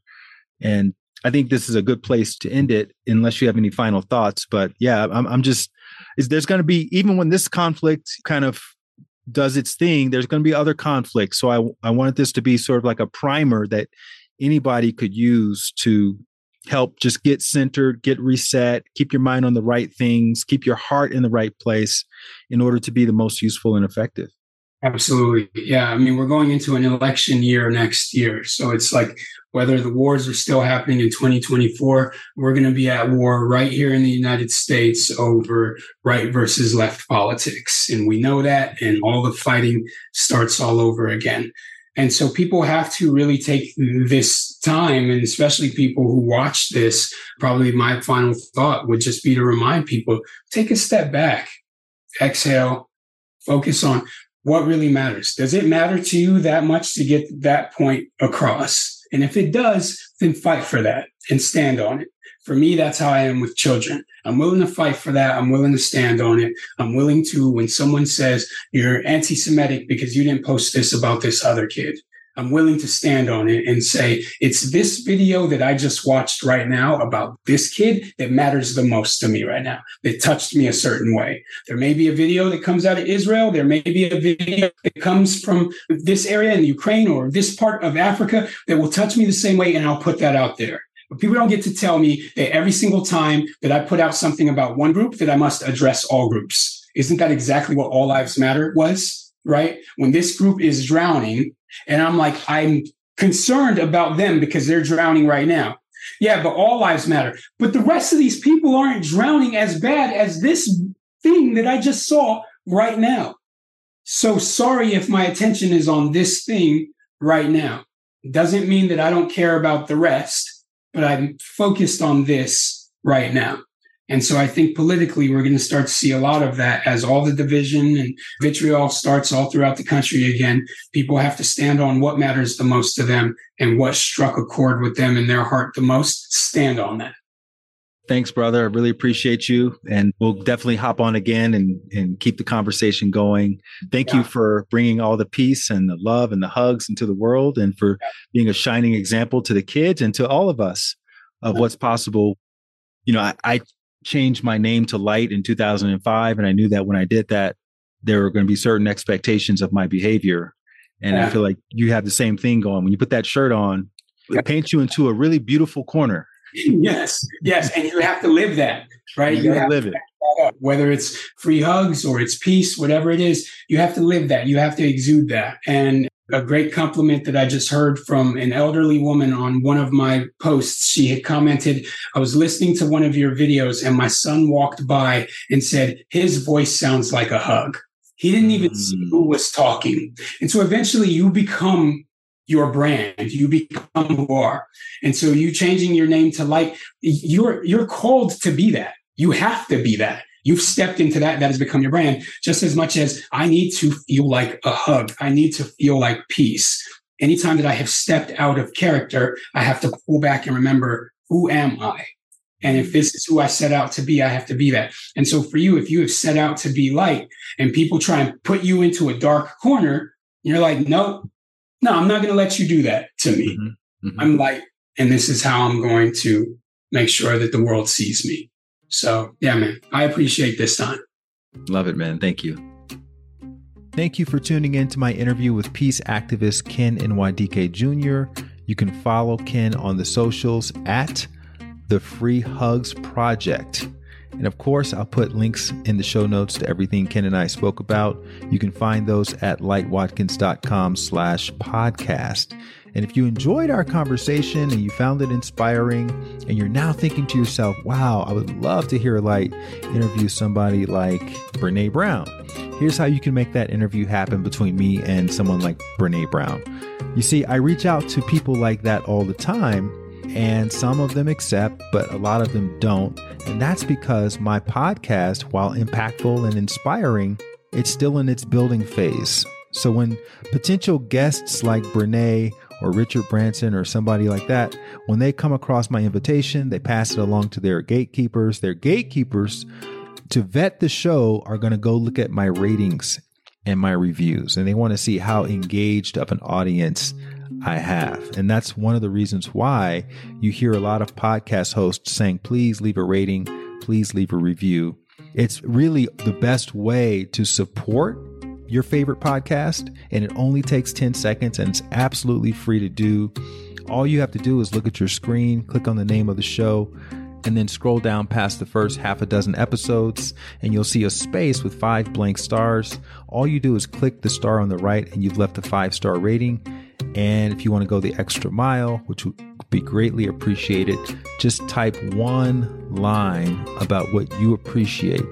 And I think this is a good place to end it, unless you have any final thoughts. But yeah, I'm, I'm just, is there's going to be even when this conflict kind of does its thing, there's going to be other conflicts. So I I wanted this to be sort of like a primer that anybody could use to help just get centered, get reset, keep your mind on the right things, keep your heart in the right place in order to be the most useful and effective. Absolutely. Yeah. I mean, we're going into an election year next year. So it's like whether the wars are still happening in 2024, we're going to be at war right here in the United States over right versus left politics. And we know that, and all the fighting starts all over again. And so people have to really take this time, and especially people who watch this. Probably my final thought would just be to remind people take a step back, exhale, focus on what really matters. Does it matter to you that much to get that point across? And if it does, then fight for that and stand on it. For me, that's how I am with children. I'm willing to fight for that. I'm willing to stand on it. I'm willing to, when someone says you're anti Semitic because you didn't post this about this other kid, I'm willing to stand on it and say, it's this video that I just watched right now about this kid that matters the most to me right now, that touched me a certain way. There may be a video that comes out of Israel. There may be a video that comes from this area in Ukraine or this part of Africa that will touch me the same way. And I'll put that out there. But people don't get to tell me that every single time that I put out something about one group, that I must address all groups. Isn't that exactly what All Lives Matter was? Right? When this group is drowning, and I'm like, I'm concerned about them because they're drowning right now. Yeah, but all lives matter. But the rest of these people aren't drowning as bad as this thing that I just saw right now. So sorry if my attention is on this thing right now. It doesn't mean that I don't care about the rest, but I'm focused on this right now. And so I think politically, we're going to start to see a lot of that as all the division and vitriol starts all throughout the country again. People have to stand on what matters the most to them and what struck a chord with them in their heart the most. Stand on that. Thanks, brother. I really appreciate you. And we'll definitely hop on again and, and keep the conversation going. Thank yeah. you for bringing all the peace and the love and the hugs into the world and for yeah. being a shining example to the kids and to all of us of what's possible. You know, I, I changed my name to Light in 2005. And I knew that when I did that, there were going to be certain expectations of my behavior. And yeah. I feel like you have the same thing going. When you put that shirt on, it paints you into a really beautiful corner. <laughs> yes, yes. And you have to live that, right? You, you have to live it. Whether it's free hugs or it's peace, whatever it is, you have to live that. You have to exude that. And a great compliment that I just heard from an elderly woman on one of my posts. She had commented, I was listening to one of your videos and my son walked by and said, his voice sounds like a hug. He didn't even see mm. who was talking. And so eventually you become your brand. You become who you are. And so you changing your name to light, you're, you're called to be that. You have to be that. You've stepped into that. That has become your brand just as much as I need to feel like a hug. I need to feel like peace. Anytime that I have stepped out of character, I have to pull back and remember, who am I? And if this is who I set out to be, I have to be that. And so for you, if you have set out to be light and people try and put you into a dark corner, you're like, no, no, I'm not going to let you do that to me. Mm-hmm. Mm-hmm. I'm light. And this is how I'm going to make sure that the world sees me. So, yeah, man, I appreciate this time. Love it, man. Thank you. Thank you for tuning in to my interview with peace activist Ken Nwadike Jr. You can follow Ken on the socials at the Free Hugs Project. And of course, I'll put links in the show notes to everything Ken and I spoke about. You can find those at lightwatkins.com slash podcast. And if you enjoyed our conversation and you found it inspiring, and you're now thinking to yourself, wow, I would love to hear Light interview somebody like Brene Brown, here's how you can make that interview happen between me and someone like Brene Brown. You see, I reach out to people like that all the time and some of them accept, but a lot of them don't. And that's because my podcast, while impactful and inspiring, it's still in its building phase. So when potential guests like Brene or Richard Branson or somebody like that, when they come across my invitation, they pass it along to their gatekeepers. Their gatekeepers to vet the show are going to go look at my ratings and my reviews, and they want to see how engaged of an audience I have. And that's one of the reasons why you hear a lot of podcast hosts saying, please leave a rating, please leave a review. It's really the best way to support your favorite podcast, and it only takes 10 seconds and it's absolutely free to do. All you have to do is look at your screen, click on the name of the show, and then scroll down past the first half a dozen episodes, and you'll see a space with five blank stars. All you do is click the star on the right, and you've left a five star rating. And if you want to go the extra mile, which would be greatly appreciated, just type one line about what you appreciate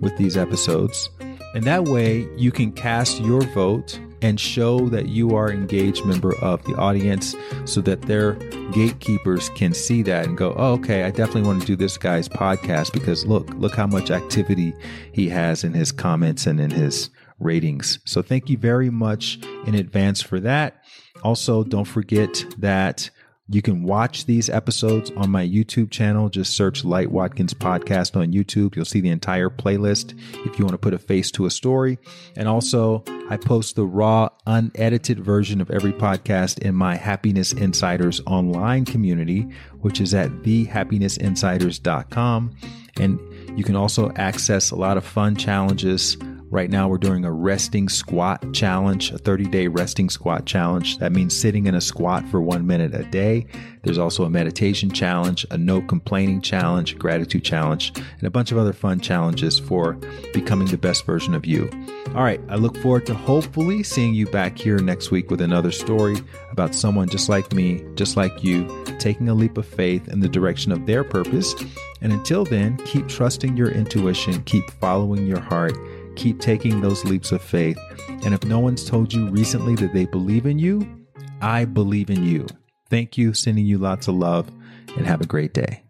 with these episodes. And that way you can cast your vote and show that you are engaged member of the audience so that their gatekeepers can see that and go, oh, okay, I definitely want to do this guy's podcast because look, look how much activity he has in his comments and in his ratings. So thank you very much in advance for that. Also, don't forget that you can watch these episodes on my YouTube channel. Just search Light Watkins Podcast on YouTube. You'll see the entire playlist if you want to put a face to a story. And also, I post the raw, unedited version of every podcast in my Happiness Insiders online community, which is at thehappinessinsiders.com. And you can also access a lot of fun challenges Right now, we're doing a resting squat challenge, a 30 day resting squat challenge. That means sitting in a squat for one minute a day. There's also a meditation challenge, a no complaining challenge, a gratitude challenge, and a bunch of other fun challenges for becoming the best version of you. All right, I look forward to hopefully seeing you back here next week with another story about someone just like me, just like you, taking a leap of faith in the direction of their purpose. And until then, keep trusting your intuition, keep following your heart keep taking those leaps of faith. And if no one's told you recently that they believe in you, I believe in you. Thank you, sending you lots of love, and have a great day.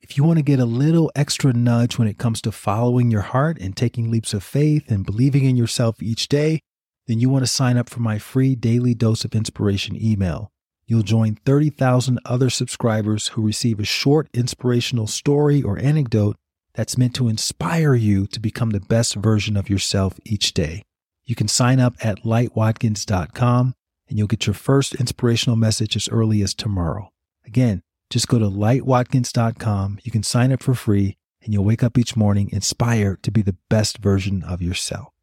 If you want to get a little extra nudge when it comes to following your heart and taking leaps of faith and believing in yourself each day, then you want to sign up for my free daily dose of inspiration email. You'll join 30,000 other subscribers who receive a short inspirational story or anecdote that's meant to inspire you to become the best version of yourself each day. You can sign up at lightwatkins.com and you'll get your first inspirational message as early as tomorrow. Again, just go to lightwatkins.com. You can sign up for free and you'll wake up each morning inspired to be the best version of yourself.